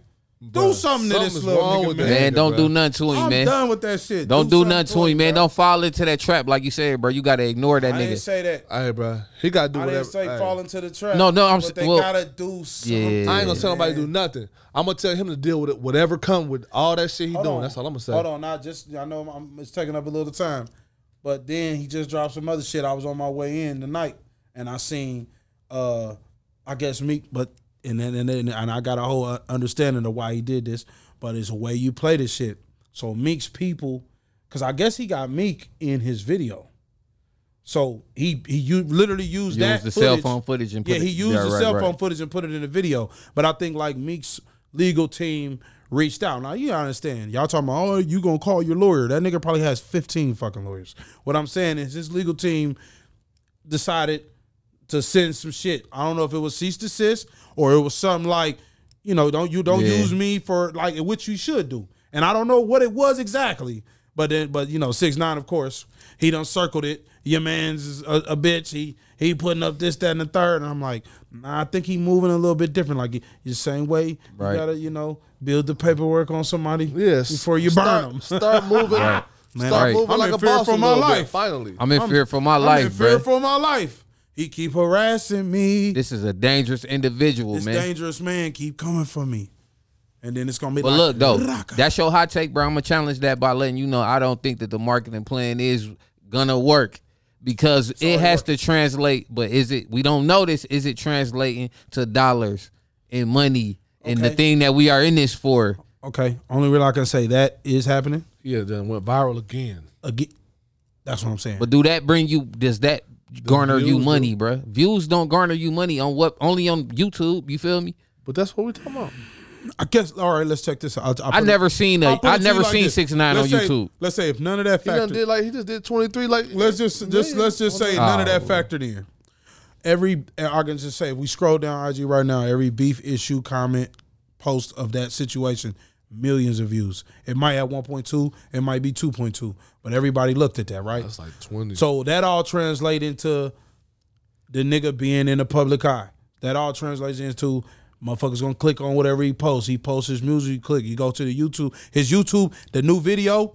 Do something to this little wrong nigga, with man. Man, don't bro. do nothing to him, I'm man. done with that shit. Don't do something nothing to him, man. bro. Don't fall into that trap, like you said, bro. You gotta ignore that nigga. I didn't nigga. say that. Hey, bro, he got to do I whatever. didn't say hey. fall into the trap. No, no, I'm but s- they well, gotta do something. Yeah. I ain't gonna tell nobody to do nothing. I'm gonna tell him to deal with it, whatever come with all that shit he Hold doing. on. That's all I'm gonna say. Hold on, not just I know I'm, it's taking up a little time, but then he just dropped some other shit. I was on my way in tonight, and I seen, uh, I guess Meek, but and then and then and I got a whole uh, understanding of why he did this. But it's the way you play this shit. So Meek's people, because I guess he got Meek in his video. So he he u- literally used Use that the cell phone footage and put yeah, it- he used yeah, the right, cell right. phone footage and put it in the video. But I think like Meek's legal team reached out. Now you understand. Y'all talking about oh you gonna call your lawyer. That nigga probably has 15 fucking lawyers. What I'm saying is his legal team decided to send some shit. I don't know if it was cease desist or it was something like, you know, don't you don't Yeah. use me for like which you should do. And I don't know what it was exactly. But then but you know, six nine of course, he done circled it. Your man's a, a bitch. He he putting up this, that, and the third. And I'm like, nah, I think he moving a little bit different. Like the same way Right. you gotta, you know, build the paperwork on somebody Yes. before you start, burn them. Start moving. Man, Start right. moving I'm like in a fear boss for a my little bit, life. Finally. I'm in fear for my I'm in life, fear bro. for my life. He keep harassing me. This is a dangerous individual, man. this man. dangerous man keep coming for me. And then it's gonna be But like, look though, "Raka." that's your hot take, bro. I'm gonna challenge that by letting you know I don't think that the marketing plan is gonna work because it has to translate. But is it? We don't know this. Is it translating to dollars and money and the thing that we are in this for? okay. Only real I can say that is happening. Yeah, then went viral again. Again, that's what I'm saying. But do that bring you? Does that garner you views money, bro? Views don't garner you money on what? Only on YouTube. You feel me? But that's what we're talking about. I guess all right. Let's check this out. I'll- I'll I put it- never seen a. I'll put it I to never like seen this. six nine on Let's say- YouTube. Let's say if none of that He done factor, did like he just did 23 like let's just just let's just say none of that Oh. factored in. Every I can just say if we scroll down IG right now, every beef issue comment post of that situation, millions of views. It might have 1.2, it might be 2.2, but everybody looked at that, right? That's like 20. So that all translates into the nigga being in the public eye. That all translates into motherfuckers gonna click on whatever he posts. He posts his music, you click. You go to the YouTube, his YouTube, the new video,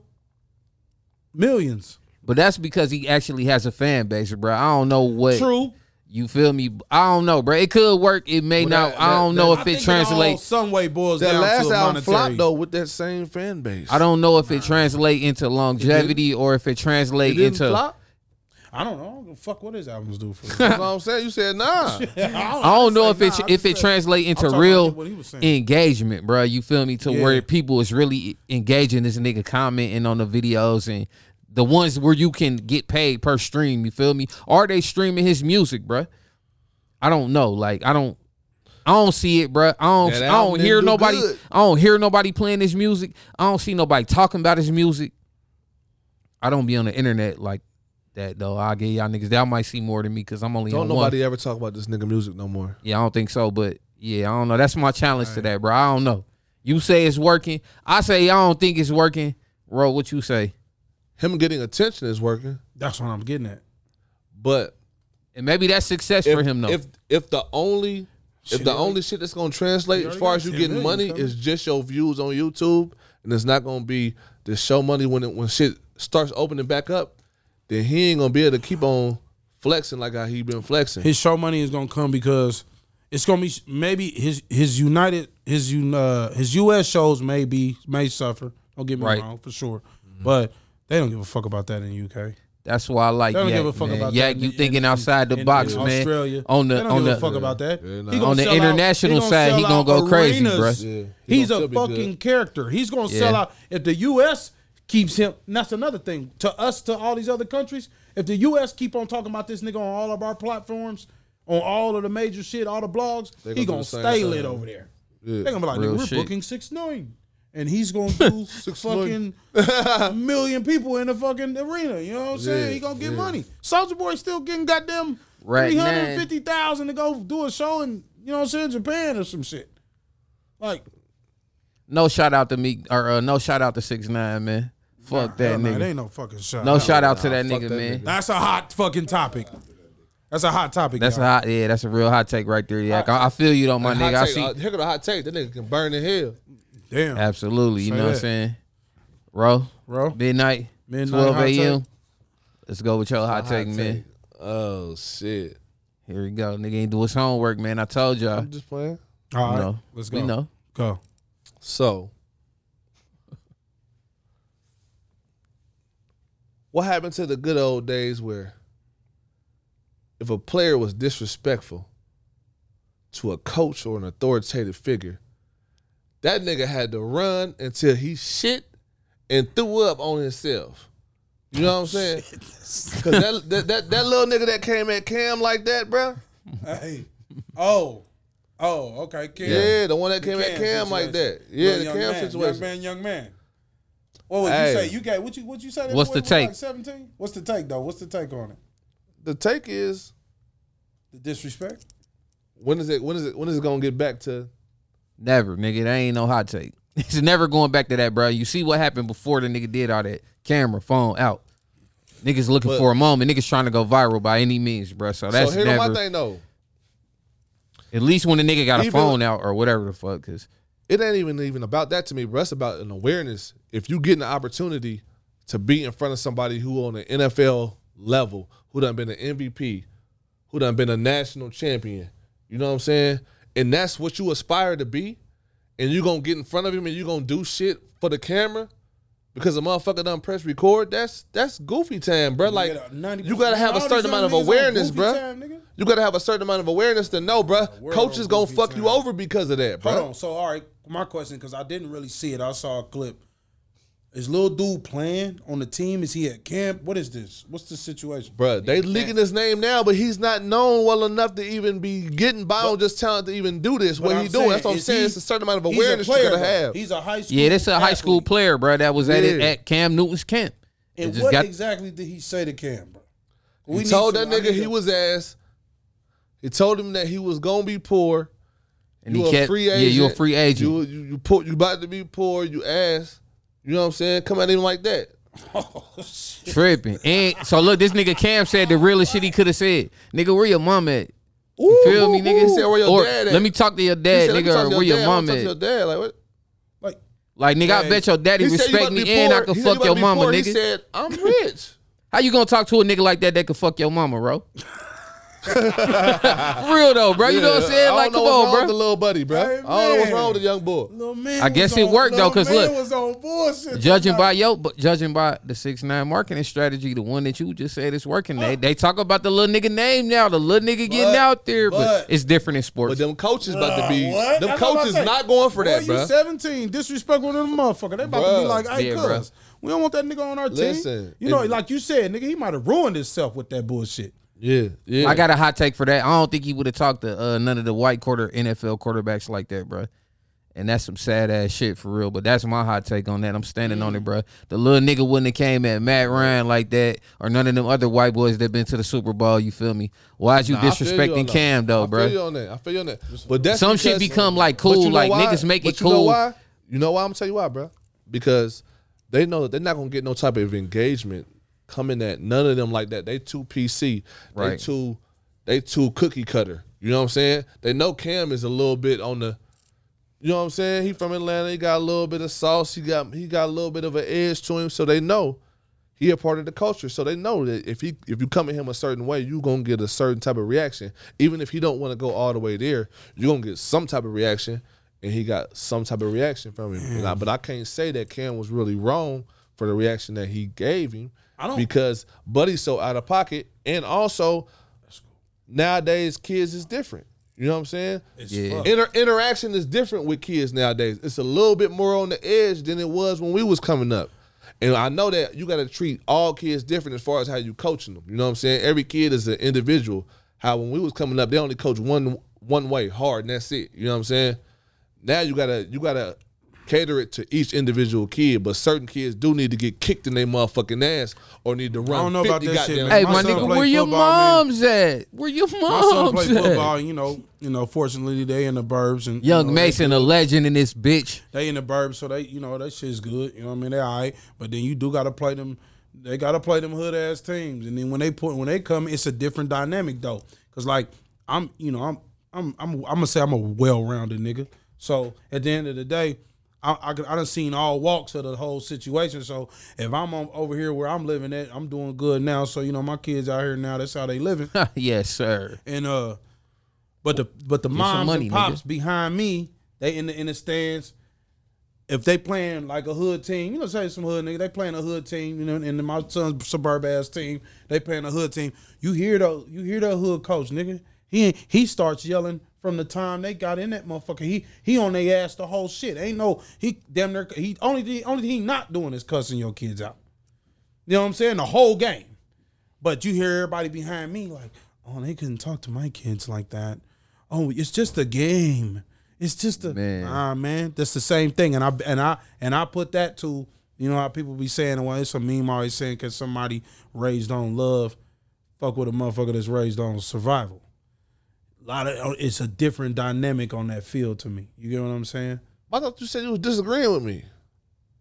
millions. But that's because he actually has a fan base, bro. I don't know what. True. You feel me? I don't know, bro. It could work. It may Well, not. that- I don't that- know that- if I it think all translates. some way boils that down last to a album flopped though with that same fan base. I don't know if it translate into longevity or if it It translate didn't into. flop. I don't know. I don't give a Fuck what his albums do for. That's what I'm saying. You said nah. I don't know if it if it translate into real about what he was saying. engagement, bro. You feel me? To Yeah. where people is really engaging this nigga, commenting on the videos and the ones where you can get paid per stream. You feel me? Are they streaming his music, bro? I don't know. Like I don't. I don't see it, bruh. I don't. I don't hear do nobody. good. I don't hear nobody playing his music. I don't see nobody talking about his music. I don't be on the internet like that though. I get y'all niggas. Y'all might see more than me because I'm only on the. Don't on nobody one. ever talk about this nigga music no more. Yeah, I don't think so. But yeah, I don't know. That's my challenge to that, bro. I don't know. You say it's working. I say I don't think it's working. Bro, what you say? Him getting attention is working, That's what I'm getting at. but And maybe that's success if, for him though. if if the only if Shit, the he only shit that's gonna translate as far as you getting money coming. is just your views on YouTube, and it's not gonna be the show money when it when shit starts opening back up, then he ain't gonna be able to keep on flexing like how he been flexing. His show money is gonna come because it's gonna be maybe his his United his un- uh his U.S. shows may be may suffer. Don't get me Right. wrong for sure, but they don't give a fuck about that in the UK. that's why I like They don't Yak, give a fuck man. about Yak, that. you thinking outside the box, in man. Australia, On the they don't on give the a fuck about that. Yeah, nah. On the sell out- international side, sell he gonna out go crazy, arenas. bruh. Yeah, he He's a fucking good. character. He's gonna sell out. If the U.S. keeps him, and that's another thing to us to all these other countries. If the U.S. keep on talking about this nigga on all of our platforms, on all of the major shit, all the blogs, he gonna do gonna stay lit over there. Yeah. They're gonna be like, Real nigga, we're shit. booking six nine. And he's gonna do fucking million people in the fucking arena. You know what I'm saying? Yeah, he gonna get yeah. money. Soldier Boy still getting goddamn Right three now. hundred fifty thousand to go do a show in you know what I'm saying Japan or some shit. Like no shout out to me or uh, no shout out to six nine man. Fuck that hell nah, nigga. ain't no fucking shot. no shout out to nah, that nigga, that man. nigga. That's a hot fucking topic. That's a hot topic. That's a y'all. hot, yeah. That's a real hot take right there, Yak. I, I feel you though, my Hot nigga. I see, uh, here go the hot take. That nigga can burn in hell. Damn, absolutely. You Say know what I'm that. saying, bro? bro. Midnight, Midnight twelve hot a.m. Let's go with your hot, Hot take, man. Oh shit! Here we go. Nigga ain't do his homework, man. I told y'all. I'm just playing. All You right, know, let's go. we know. Go. So, what happened to the good old days where if a player was disrespectful to a coach or an authoritative figure, that nigga had to run until he shit and threw up on himself. You know what I'm saying? Cause that, that that that little nigga that came at Cam like that, bro. Hey, oh, oh, okay. Cam. Yeah, the one that came at Cam Cam like that. Yeah, Little the Cam man, situation. Young man, young man. What would Hey. you say? You got what you what you say? What's boy the was take? Like Seventeen. What's the take though? What's the take on it? The take is The disrespect. when is it when is it when is it gonna get back to Never, nigga. That ain't no hot take. It's never going back to that, bro. You see what happened before the nigga did all that. Camera, phone out. Niggas looking But- for a moment. Niggas trying to go viral by any means, bro. So that's so here never. my thing though. At least when the nigga got a phone out or whatever the fuck. Cause It ain't even even about that to me, bro. It's about an awareness. If you get an opportunity to be in front of somebody who on the NFL level, who done been an MVP, who done been a national champion, you know what I'm saying? And that's what you aspire to be, and you're gonna get in front of him and you're gonna do shit for the camera because a motherfucker done press record. That's that's goofy time, bro. Like you gotta have a certain amount of young niggas on awareness, bro. time. You gotta have a certain amount of awareness to know, bro. world Coaches gonna fuck you over because of that, bro. Hold on. So all right, my question because I didn't really see it. I saw a clip. Is little dude playing on the team? Is he at camp? What is this? What's the situation? Bruh, they leaking his name now, but he's not known well enough to even be getting by on just talent to even do this. But What I'm he doing? That's what I'm saying. he- It's a certain amount of he's a awareness you player, gotta though. have. He's a high school. yeah, this a high school player, bro. That was at it at Cam Newton's camp. It And what got exactly did he say to Cam, bro? he We need told some- that nigga he to- was ass. He told him that he was gonna be poor. and you he a kept free yeah, agent. you a free agent. You you you, poor, you about to be poor. You ass. You know what I'm saying? Come at him like that. Oh, tripping. And so look, this nigga Cam said the realest shit he could have said. Nigga, where your mom at? You feel me, nigga? He said, "Where your or dad at?" let me talk to your dad, said, nigga, or where your dad. I mom wanna talk to your at. dad. Like what? like Like nigga, I bet your daddy He you respect me to and I can He fuck your mama, poor. He nigga. said, "I'm rich." How you gonna talk to a nigga like that that could fuck your mama, bro? For real though, bro. You know what I'm saying? Like, don't come know on, wrong with the little buddy, bro. Hey, I don't know what's man. wrong with the young boy. little man. I guess it on- worked, though, little 'cause man look, was on bullshit. Judging by tonight. yo, but judging by the six nine marketing strategy, the one that you just said is working. They they talk about the little nigga name now, the little nigga getting But- out there, but, but- it's different in sports. But them coaches about to be Uh, what? them That's what I'm coaches saying. not going for Boy, that, you bro. 17, disrespectful to the motherfucker. They about to Bruh. be like, hey, Yeah, cuz, we don't want that nigga on our team. You know, it- like you said, nigga, he might have ruined himself with that bullshit. Yeah, yeah. I got a hot take for that. I don't think he would have talked to uh, none of the white quarter NFL quarterbacks like that, bro. And that's some sad ass shit for real. But that's my hot take on that. I'm standing on it, bro. The little nigga wouldn't have came at Matt Ryan like that, or none of them other white boys that been to the Super Bowl. You feel me? Why's you Nah, I feel you disrespecting. Cam though, I bro? I feel you on that. I feel you on that. But that's Some shit become like cool, you know like why? niggas make But it you know cool. why? You know why? I'm gonna tell you why, bro. Because they know that they're not gonna get no type of engagement coming at none of them like that. They too PC. They Right. too they too cookie cutter. You know what I'm saying? They know Cam is a little bit on the you know what I'm saying? He from Atlanta. He got a little bit of sauce. He got he got a little bit of an edge to him. So they know he a part of the culture. So they know that if he if you come at him a certain way, you gonna get a certain type of reaction. Even if he don't want to go all the way there, you're gonna get some type of reaction. And he got some type of reaction from him. I- but I can't say that Cam was really wrong for the reaction that he gave him. I don't- because Buddy's so out of pocket. And also nowadays kids is different. You know what I'm saying? It's Yeah. Inter- interaction is different with kids nowadays. It's a little bit more on the edge than it was when we was coming up. And I know that you got to treat all kids different as far as how you coaching them. You know what I'm saying? Every kid is an individual. How when we was coming up, they only coach one one way, hard, and that's it. You know what I'm saying? Now you gotta you gotta cater it to each individual kid, but certain kids do need to get kicked in their motherfucking ass or need to run. I don't know about that shit, man. Hey, My my, nigga, play where your football, man. moms at? Where your moms? My son moms play at? football, you know. You know, fortunately they in the burbs and Young you know, Mason, they, a legend in this bitch. they in the burbs, so they you know that shit's good. You know what I mean? They all right, but then you do got to play them. They got to play them hood ass teams, and then when they put when they come, it's a different dynamic though. Cause like I'm, you know, I'm I'm I'm I'm gonna say I'm a well rounded nigga. So at the end of the day. I, I, I done seen all walks of the whole situation. So if I'm on, over here where I'm living at, I'm doing good now. So you know my kids out here now. That's how they living. yes, sir. And uh, but the but the some moms money, and pops behind me, they in the in the stands. If they playing like a hood team, you know, say some hood nigga, they playing a hood team, you know, and my son's suburb ass team, they playing a hood team. You hear the you hear the hood coach, nigga. He he starts yelling from the time they got in that motherfucker. He he on their ass the whole shit. Ain't no he damn near he only the only thing he not doing is cussing your kids out. You know what I'm saying? The whole game. But you hear everybody behind me like, oh, they couldn't talk to my kids like that. Oh, it's just a game. It's just a Man. ah man. That's the same thing. And I and I and I put that to you know how people be saying, well, it's a meme always saying because somebody raised on love, fuck with a motherfucker that's raised on survival. A lot of uh, it's a different dynamic on that field to me. You get what I'm saying? I thought you said you was disagreeing with me.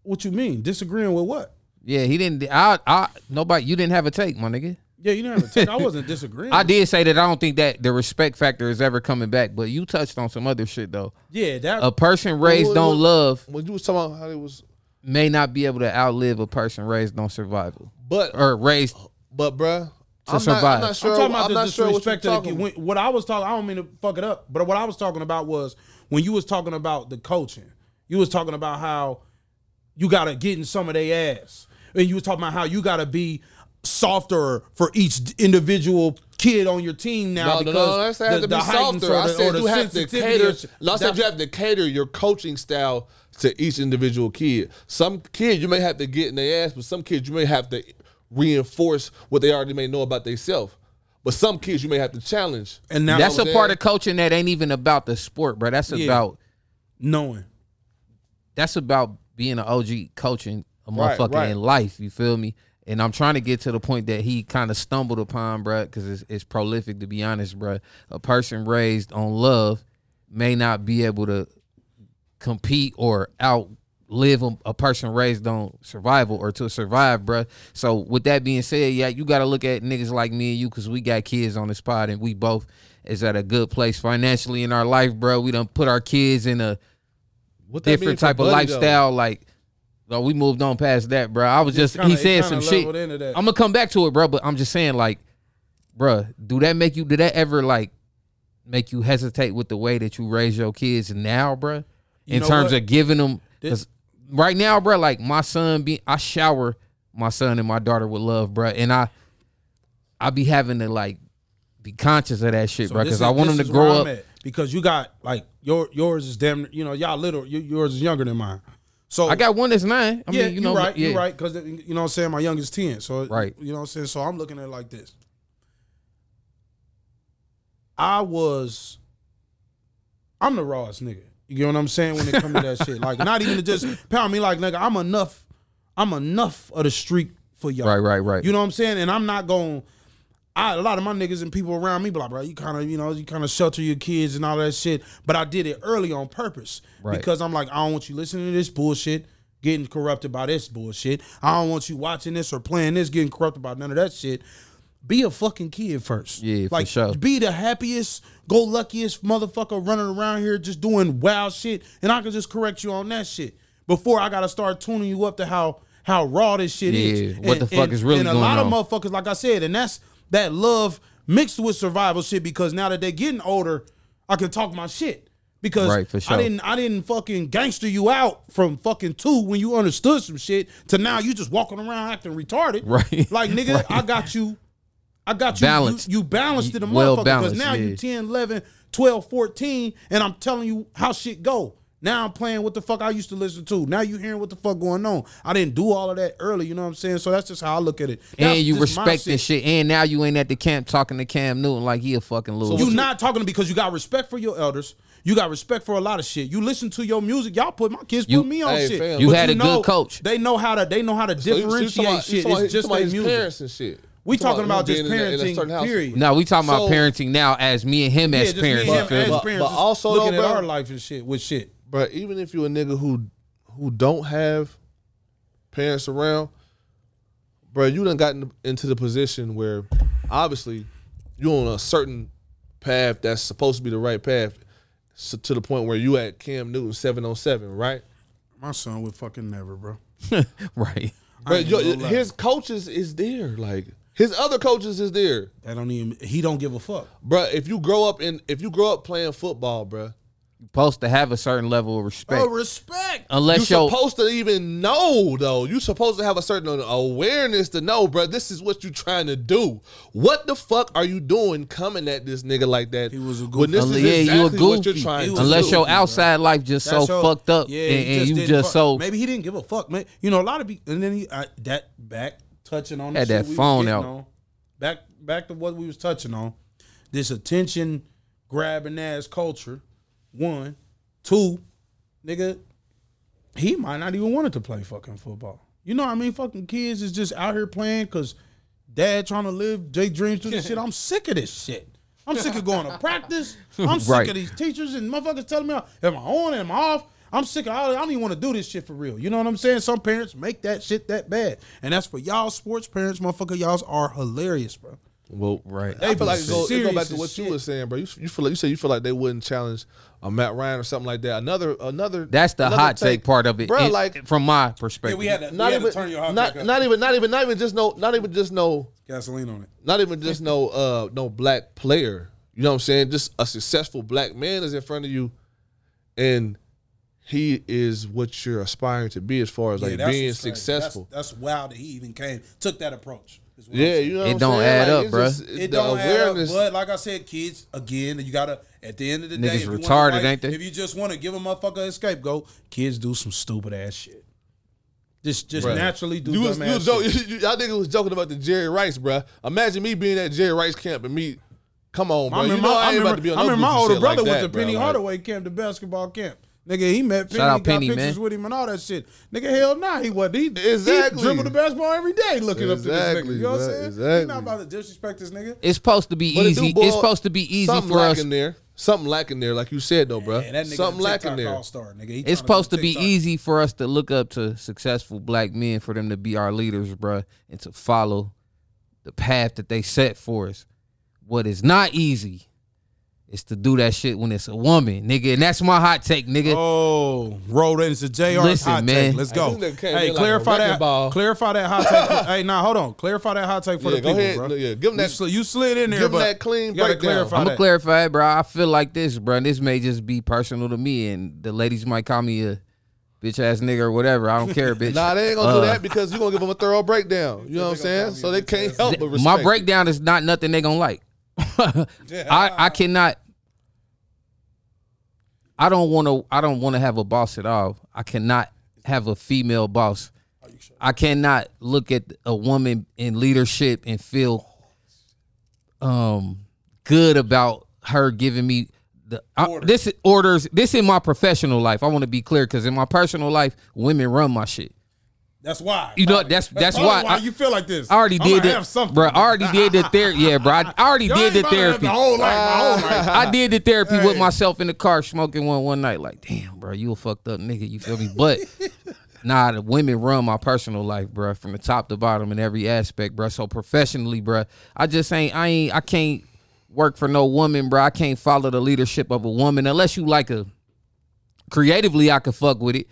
What you mean? Disagreeing with what? Yeah, he didn't. I, I, nobody. You didn't have a take, my nigga. Yeah, you didn't have a take. I wasn't disagreeing. I did say that I don't think that the respect factor is ever coming back, but you touched on some other shit though. Yeah, that A person raised what- on what- love When you was talking about how it was, may not be able to outlive a person raised on survival but or raised. but bruh, To I'm not, survive. I'm not sure. I'm talking about I'm the not sure what you're disrespect. when, what I was talking, I don't mean to fuck it up, but what I was talking about was when you was talking about the coaching. You was talking about how you gotta get in some of their ass, and you was talking about how you gotta be softer for each individual kid on your team now. No, no, because no, no. I said have the- to the heightened softer. or I the- or said you have to sensitivity cater. of- No, I said you have to cater your coaching style to each individual kid. Some kids you may have to get in their ass, but some kids you may have to reinforce what they already may know about themselves. But some kids you may have to challenge. and now That's a what I'm part of coaching that ain't even about the sport, bro. That's Yeah. about knowing. that's about being an OG coaching a Right, motherfucker right. in life. You feel me? And I'm trying to get to the point that he kind of stumbled upon, bro, because it's, it's prolific to be honest, bro. A person raised on love may not be able to compete or outlive a, a person raised on survival or to survive, bruh. So with that being said, yeah, you got to look at niggas like me and you because we got kids on this pod and we both is at a good place financially in our life, bro. We done put our kids in a What different type of Buddy, though? lifestyle. Like, well, we moved on past that, bro. I was just kinda- he said some shit. leveled into that. I'm gonna come back to it, bro. But I'm just saying, like, bro, do that make you? Did that ever like make you hesitate with the way that you raise your kids now, bro? In terms what? of giving them, because right now, bro, like my son, be I shower my son and my daughter with love, bro, and I I be having to like be conscious of that shit, So bro, because I want them to grow up. at. because you got like your yours is damn you know y'all little yours is younger than mine. So I got one that's nine. I yeah, mean, you know, right, yeah. you're right because uh, you know what I'm saying my youngest ten. So Right. you know what I'm saying. So I'm looking at it like this. I was, I'm the rawest nigga. You get what I'm saying when it comes to that shit. Like, not even to just pound me like, nigga, I'm enough, I'm enough of the street for y'all. Right, right, right. You know what I'm saying? And I'm not going. I a lot of my niggas and people around me like, bro, you kind of, you know, you kind of shelter your kids and all that shit. But I did it early on purpose Right. because I'm like, I don't want you listening to this bullshit, getting corrupted by this bullshit. I don't want you watching this or playing this, getting corrupted by none of that shit. Be a fucking kid first. Yeah, for sure. be the happiest, go luckiest motherfucker running around here just doing wild shit, and I can just correct you on that shit before I gotta start tuning you up to how how raw this shit is. Yeah, what the fuck is really and a lot on. of motherfuckers, like I said, and that's that love mixed with survival shit. Because now that they're getting older, I can talk my shit. Because Right, sure. I didn't I didn't fucking gangster you out from fucking two when you understood some shit to now you just walking around acting retarded. Right. Like nigga, Right. I got you. I got you. Balanced. You, you balanced it a Well motherfucker. Because balanced, now you yeah. 10, 11, 12, 14, and I'm telling you how shit go. Now I'm playing what the fuck I used to listen to. Now you hearing what the fuck going on. I didn't do all of that early, you know what I'm saying? So that's just how I look at it. That's and you just respect this shit. And now you ain't at the camp talking to Cam Newton like he a fucking loser. You not talking to me because you got respect for your elders. You got respect for a lot of shit. You listen to your music. Y'all put my kids You- put me on Hey, shit. fam. You But had a good coach. They know how to. They know how to So you- so you differentiate you shit. about- It's just talking their music. parents and shit. We You talking about him just being in a- in a parenting. Period. no, we talking about parenting now as me and him Yeah, as just parents. me and him me? as But- parents. but just also looking though, at bro- our life and shit with shit. But even if you a nigga who who don't have parents around, bro, you done gotten into the position where obviously you on a certain path that's supposed to be the right path, so to the point where you at Cam Newton seven on seven, right? My son would fucking never, bro. right. But your, his coaches is there, like his other coaches is there, That don't even. He don't give a fuck. bro. If you grow up in, if you grow up playing football, bro, you're Supposed to have a certain level of respect. Oh, respect. Unless you're supposed to even know though. You're supposed to have a certain awareness to know, bro. This is what you're trying to do. What the fuck are you doing coming at this nigga like that? He was a When this Unless- is yeah, you a exactly what you're goofy. trying to unless goofy, your bro. outside life just so your- fucked up Yeah, and, he and you just fuck- so maybe he didn't give a fuck, man. You know, a lot of people, and then he I, that back touching on Had shit that we phone out. on. Back back to what we was touching on. This attention grabbing ass culture. One, two, nigga. He might not even wanted to play fucking football. You know what I mean? Fucking kids is just out here playing because dad trying to live J dreams through this shit. I'm sick of this shit. I'm sick of going to practice. I'm sick Right. of these teachers and motherfuckers telling me, am I on? Am I off? I'm sick of all I don't even want to do this shit for real. You know what I'm saying? Some parents make that shit that bad. And that's for y'all sports parents, motherfucker. Y'all's are hilarious, bro. Well, Right. I feel like it go, it go back to as what you shit. were saying, bro. You, you feel like you said you feel like they wouldn't challenge a Matt Ryan or something like that. Another another. that's the another hot take part of it, bro. it- like from my perspective. yeah. We to, not even not, not even not even not even just no not even just no gasoline on it. not even just no uh no black player. You know what I'm saying? Just a successful black man is in front of you, and he is what you're aspiring to be as far as like being successful. That's, that's wild that he even came, took that approach. is what I'm yeah, you know It what I'm don't saying? add Like, up, it's bruh. just- It don't add up, but like I said, kids, again, you gotta at the end of the day, Niggas if you wanna retarded, like- ain't they? If you just want to give a motherfucker a scapegoat, kids do some stupid ass shit. Just, just Bruh. naturally do You was, dumb you ass was joking, shit. you, y'all niggas was joking about the Jerry Rice, bro. Imagine me being at Jerry Rice camp and me, come on, bro. I You remember, know my, I I remember, about to be on I no remember my goofy older brother like went that, to bro. Penny Like, Hardaway camp, the basketball camp. Nigga, he met Penny, Shout out got pictures man. with him and all that shit. Nigga, hell nah, he wasn't. He, Exactly. he dribbled the basketball every day looking up to this nigga. You know what I'm saying? exactly. He's not about to disrespect this nigga. it's supposed to be But easy. do boil- It's supposed to be easy something for us. Something lacking there. Something lacking there, like you said though, bro. Man, that nigga Something lacking TikTok there. all-star, nigga. He It's supposed to be easy for us to look up to successful black men, for them to be our leaders, bruh, and to follow the path that they set for us. What is not easy is to do that shit when it's a woman, nigga. And that's my hot take, nigga. Oh, roll into JR's Listen, hot man. take. Let's go. this Hey, in like clarify that. ball. Clarify that hot take. For, hey, nah, hold on. Clarify that hot take for Yeah, the go people, ahead. bro. Yeah, give 'em You that- sli- You slid in there, give but that clean you gotta breakdown. clarify I'm gonna clarify it, bro. I feel like this, bro. and This may just be personal to me, and the ladies might call me a bitch ass nigga or whatever. I don't care, bitch. Nah, they ain't gonna do Uh, that because you're gonna give them a thorough breakdown. You know what I'm saying? So they can't help but respect. My breakdown is not nothing they gonna like. I I cannot. I don't want to. I don't want to have a boss at all. I cannot have a female boss. I cannot look at a woman in leadership and feel um good about her giving me the I, this is orders. This in my professional life. I want to be clear because in my personal life, women run my shit. That's why. You know, that's- that's probably why I- you feel like this. I already I'm did it, bro. I already did the therapy. Yeah, bro. I already Y'all did the about to have therapy. The whole life, my whole life. I did the therapy with myself in the car smoking one one night. Like, damn, bro, you a fucked up nigga. You feel me? But nah, the women run my personal life, bro, from the top to bottom in every aspect, bro. So professionally, bro, I just ain't, I ain't, I can't work for no woman, bro. I can't follow the leadership of a woman unless you like a. Creatively, I could fuck with it.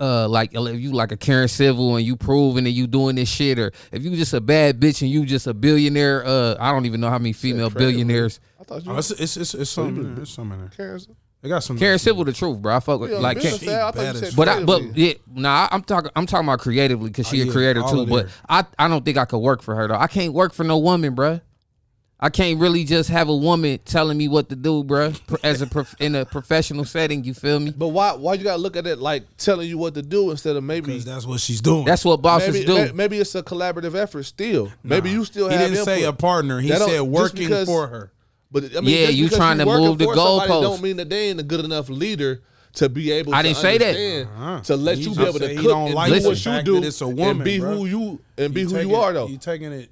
Uh, like if you like a Karen Civil and you proving that you doing this shit, or if you just a bad bitch and you just a billionaire. Uh, I don't even know how many female billionaires. I thought you Oh, it's, it's, it's, it's something in there. It's something in there. Karen's. They got some. Karen Civil, the truth, bro. I fuck with Yeah, like. business Karen- side, I thought bad you said But I, but creatively. yeah, nah, I'm talking, I'm talking about creatively because she Oh, a yeah, creator all too. of But there. I, I don't think I could work for her though. I can't work for no woman, bruh. I can't really just have a woman telling me what to do, bruh. pr- As a prof- in a professional setting, you feel me? But why? Why you gotta look at it like telling you what to do instead of maybe? Because that's what she's doing. That's what bosses Maybe, do. may- maybe it's a collaborative effort still. Maybe you still have influence. He have didn't say a input. partner. He That don't- said just working because- for her. But I mean, Yeah, just you because trying to working move the for somebody goalpost. Don't mean that they ain't a good enough leader to be able. I to didn't say that. understand, Uh-huh. To let He you be just able to said he cook don't and like do the what you fact do it's a woman, and be bro. who you and be who taking- you are though. You taking it?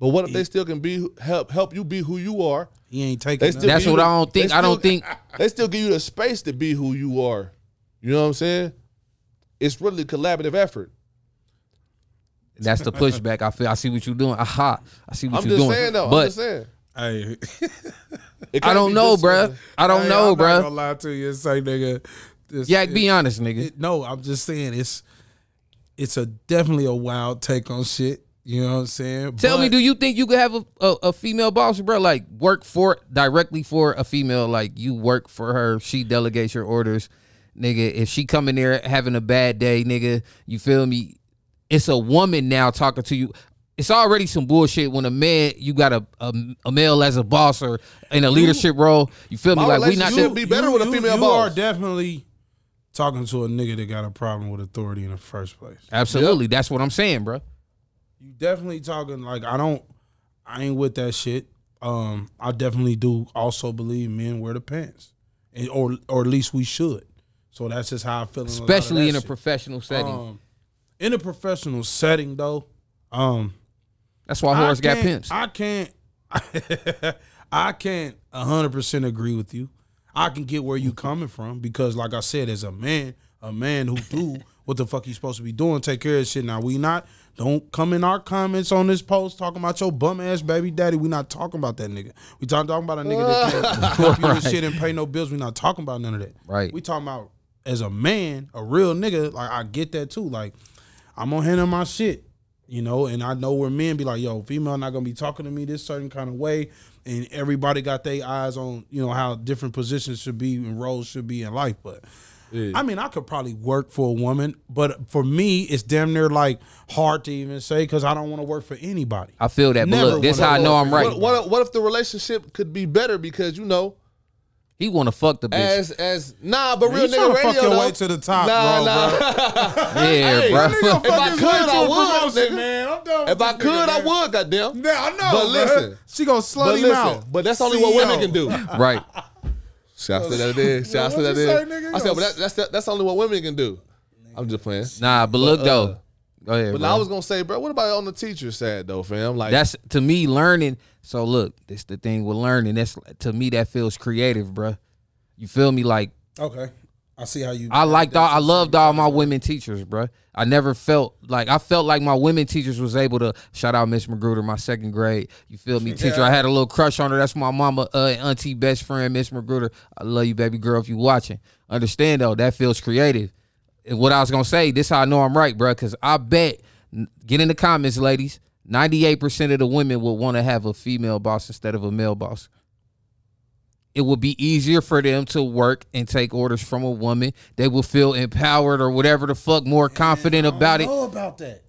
But what if they still can be help help you be who you are? He ain't taking. They still That's give you what the- I don't think- they I don't think- they still give you the space to be who you are. You know what I'm saying? It's really collaborative effort. That's the pushback. I feel. I see what you're doing. Aha! I see what I'm you're just doing. saying though. but I'm just saying. Hey, It I can't don't know, just bruh. Uh, I don't hey, know, I'm Not bruh. gonna lie to you and say, nigga. This, Yeah, it- be honest, nigga. it- no, I'm just saying it's it's a definitely a wild take on shit. You know what I'm saying? Tell me, do you think you could have a, a, a female boss, bro? Like work for directly for a female, like you work for her, she delegates your orders, nigga. If she come in there having a bad day, nigga, you feel me? It's a woman now talking to you. It's already some bullshit when a man you got a a, a male as a boss or in a leadership role. You feel me? Like we not relationship the, be better with a female you boss. are definitely talking to a nigga that got a problem with authority in the first place. absolutely. That's what I'm saying, bro. You definitely talking like I don't I ain't with that shit. Um I definitely do also believe men wear the pants. And, or or at least we should. So that's just how I feel. Especially in a a professional setting. Um, in a professional setting though, um That's why Horace got pimps. I can't I can't hundred percent agree with you. I can get where you coming from because like I said, as a man, a man who do what the fuck he's supposed to be doing, take care of shit. Now we not don't come in our comments on this post talking about your bum ass baby daddy. We not talking about that nigga. We talking, talking about a nigga that can't with shit and pay no bills. We not talking about none of that. Right. We talking about as a man, a real nigga, like I get that too. Like I'm gonna handle my shit, you know, and I know where men be like, yo, female not gonna be talking to me this certain kind of way. And everybody got their eyes on, you know, how different positions should be and roles should be in life. But I mean, I could probably work for a woman, but for me, it's damn near like hard to even say because I don't want to work for anybody. I feel that, but Never look, this wanna how I know I'm right. What, what, what if the relationship could be better because you know He want to fuck the bitch. as as nah, but Man, real you tryna nigga fuck radio your though. way to the top, nah, bro, nah. yeah, Hey, bro. If I could, way to I a would, nigga. man. I'm done If I could, nigga, I man. would. Goddamn. Yeah, I know. But bruh. listen. she gonna slut But him listen, out. but that's only what women CEO. can do. right. Shouts to that there. Shouts to what that you there. nigga? I said, but that, that's that's only what women can do. I'm just playing. Nah, but look uh, though. Go ahead. But bro. I was gonna say, bro, what about on the teacher side though, fam? Like That's to me learning. So look, this the thing with learning. That's to me that feels creative, bro. You feel me? Like Okay, I see how you. I liked all, I loved all my women teachers, bro. I never felt like I felt like my women teachers was able to shout out Miss Magruder, my second grade. You feel me, teacher? I had a little crush on her. That's my mama, uh, auntie, best friend, Miss Magruder. I love you, baby girl. If you watching, understand though that feels creative. And what I was gonna say, this how I know I'm right, bro. Because I bet, get in the comments, ladies. Ninety eight percent of the women would want to have a female boss instead of a male boss it would be easier for them to work and take orders from a woman. They will feel empowered or whatever the fuck, more confident about I it. know about that.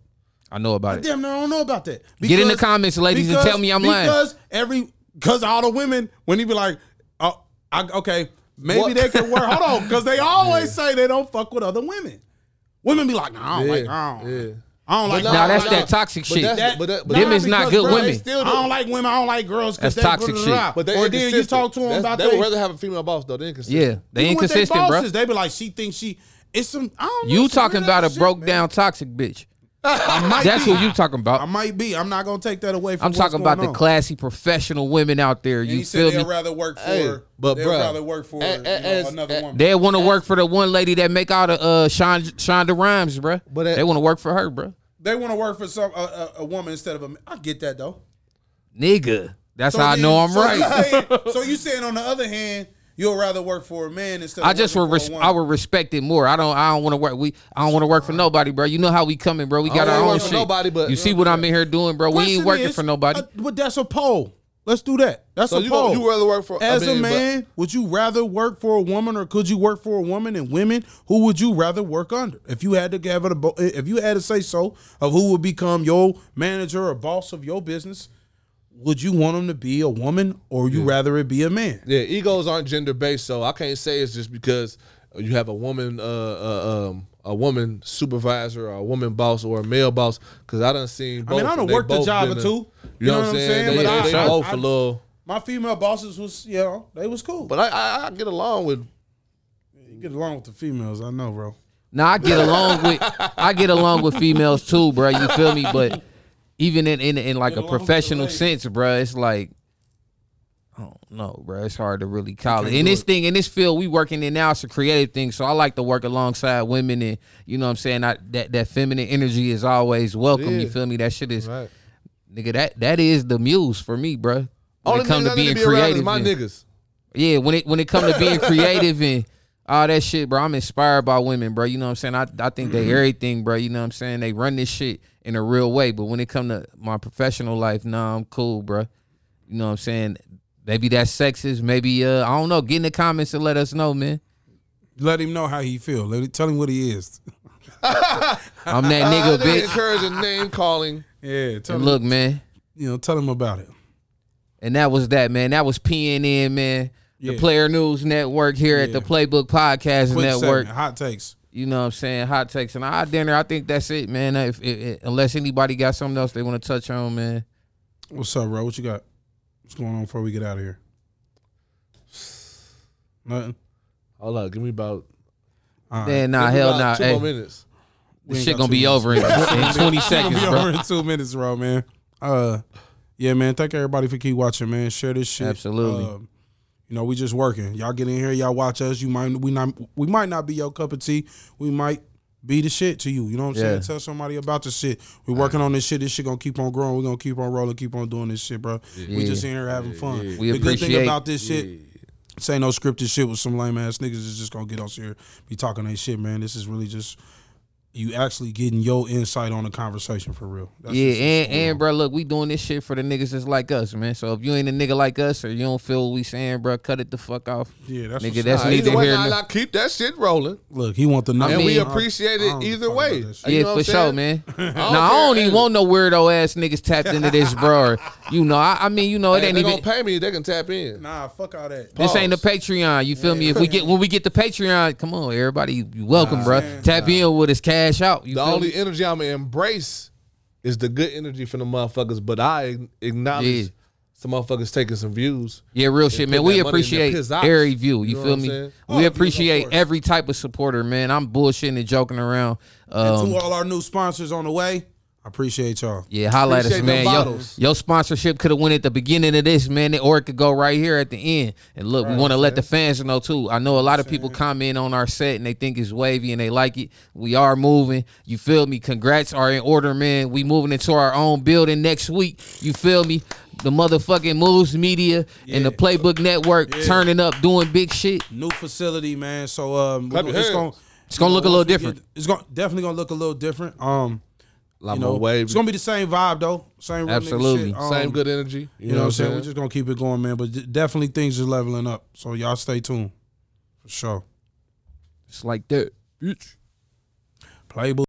I know about it. Damn, I don't know about that. Get in the comments, ladies, and tell me I'm lying. Because every, because all the women, when he be like, oh, I, okay, maybe What? they can work. Hold on, because they always say they don't fuck with other women. Women be like, I don't Yeah, like, I don't, yeah. I don't like. But Nah, that's don't that toxic shit. that- That, but that- but nah, Them is not good bro, women. still- I don't like women. I don't like girls because That's they toxic blah, blah, shit. But they or then you talk to them That's- about they they, would rather have a female boss though. They inconsistent. yeah, they even with they inconsistent, bro. They be like, she thinks she. It's some. I don't know. You some talking about a shit, broke man. down toxic bitch. That's be. who you talking about. I might be. I'm not gonna take that away from. You. I'm talking about going the classy professional women out there. You he said feel they'd me? rather work for. Hey, but they'd bruh, rather work for a- a- you know, as- another a- woman. They want to work for the one lady that make all the uh Shonda, Shonda Rhimes, bruh. But that- they want to work for her, bruh. They want to work for some a, a, a woman instead of a. I get that though. Nigga, that's So how I then- know I'm so right. You saying, so you saying on the other hand, you'll rather work for a man instead. I of just working would for a woman. I would respect it more. I don't I don't want to work we I don't want to work for nobody, bro. You know how we coming, bro. We got don't our wanna own work for shit. nobody, but- you see what I'm in here doing, bro. We ain't working is, for nobody. uh, but that's a poll. Let's do that. That's So a you poll. you rather work for I As mean, a but- man, would you rather work for a woman or could you work for a woman? And women, who would you rather work under? If you had to give it a, bo- if you had to say so of who would become your manager or boss of your business, would you want them to be a woman or you rather it be a man? Yeah, egos aren't gender based, so I can't say it's just because you have a woman, uh, uh um, a woman supervisor, or a woman boss, or a male boss. Because I done seen. I mean, I and done they worked a both job been or two. You know, what I'm saying? They, But they, I- they I- both I- a little. My female bosses was, you know, they was cool. But I, I, I get along with. you get along with the females, I know, bro. Now I get along with I get along with females too, bro. You feel me? But even in in, in like Get a along with the professional sense, bro, it's like I don't know, bro. It's hard to really call it. In this thing, in this field, we working in now, it's a creative thing. So I like to work alongside women, and you know what I'm saying. I, that that feminine energy is always welcome. You feel me? That shit is Right. nigga. That that is the muse for me, bro. When Only it come to being to be creative, my and- niggas. yeah, when it when it come to being creative and all that shit, bro, I'm inspired by women, bro. You know what I'm saying? I, I think they mm-hmm. everything, bro. You know what I'm saying? They run this shit in a real way. But when it come to my professional life, nah, I'm cool, bro. You know what I'm saying? Maybe that's sexist. Maybe uh, I don't know. Get in the comments and let us know, man. Let him know how he feel. Let him, tell him what he is. I'm that nigga, think bitch. encouraging name calling. Yeah, tell And him. look, man. you know, tell him about it. And that was that, man. That was PNN, man. The Player News Network here at the Playbook Podcast Quick Network. segment, hot takes. You know what I'm saying? Hot takes and our dinner. I think that's it, man. If, if, if- unless anybody got something else they want to touch on, man. What's up, bro? What you got? What's going on before we get out of here? Nothing. Hold up, give me about All right. Man, nah, give me hell about nah. two Hey, more minutes. This shit gonna be minutes. over in, in 20 seconds, Be bro. over in two minutes, bro, man. Uh, yeah, man. Thank everybody for keep watching, man. Share this shit. Absolutely. Uh, you know, we just working. Y'all get in here, y'all watch us. You might we not we might not be your cup of tea. We might be the shit to you. You know what I'm saying? Tell somebody about the shit. We're working on this shit. This shit gonna keep on growing. We're gonna keep on rolling, keep on doing this shit, bro. We just in here having fun. We the good thing about this shit. Say no scripted shit with some lame ass niggas is just gonna get us here, be talking that shit, man. This is really just you actually getting your insight on the conversation for real. That's Yeah, and and bro, look, we doing this shit for the niggas that's like us, man. So if you ain't a nigga like us or you don't feel what we saying, bro, cut it the fuck off. Yeah, that's Nigga, that's up. Nah, neither either way, here nah, nor- nah, keep that shit rolling. Look, he want the number. and we mean- appreciate it either way. about. You Yeah, know for what I'm sure, man. I don't Nah, I don't even want no weirdo ass niggas tapped into this, bro. You know, I, I mean, you know, it Hey, if ain't they even. gonna pay me, they can tap in. Nah, fuck all that. This ain't the Pause. Patreon. You feel me? If we get when we get the Patreon, come on, everybody, you welcome, bro. man. Tap in with his us, cash out. You The feel only me? energy I'm gonna embrace is the good energy from the motherfuckers, but I acknowledge Yeah. some motherfuckers taking some views. Yeah, real shit, man. We money in their appreciate every view. You You know feel me? saying? We views, appreciate course. every type of supporter, man. I'm bullshitting and joking around. And Um, to all our new sponsors on the way, I appreciate y'all. yeah, highlight at us, man. them Yo, bottles. your sponsorship could have went at the beginning of this, man, or it could go right here at the end. And look, we want to let the fans know too. I know a lot of people comment on our set and they think it's wavy and they like it. We are moving. You feel me? Congrats are in order, man. We moving into our own building next week. You feel me? The motherfucking Moves Media and the Playbook Network turning up, doing big shit. New facility, man. So um, we Clap it's gonna It's gonna you look a little different. get- it's gonna definitely gonna look a little different. Um, A lot you know, more wave. it's gonna be the same vibe though. Same Absolutely. shit. Um, Same good energy. You, know what I'm saying? We're just gonna keep it going, man. But d- definitely things are leveling up. So y'all stay tuned for sure. It's like that, bitch. Playbook.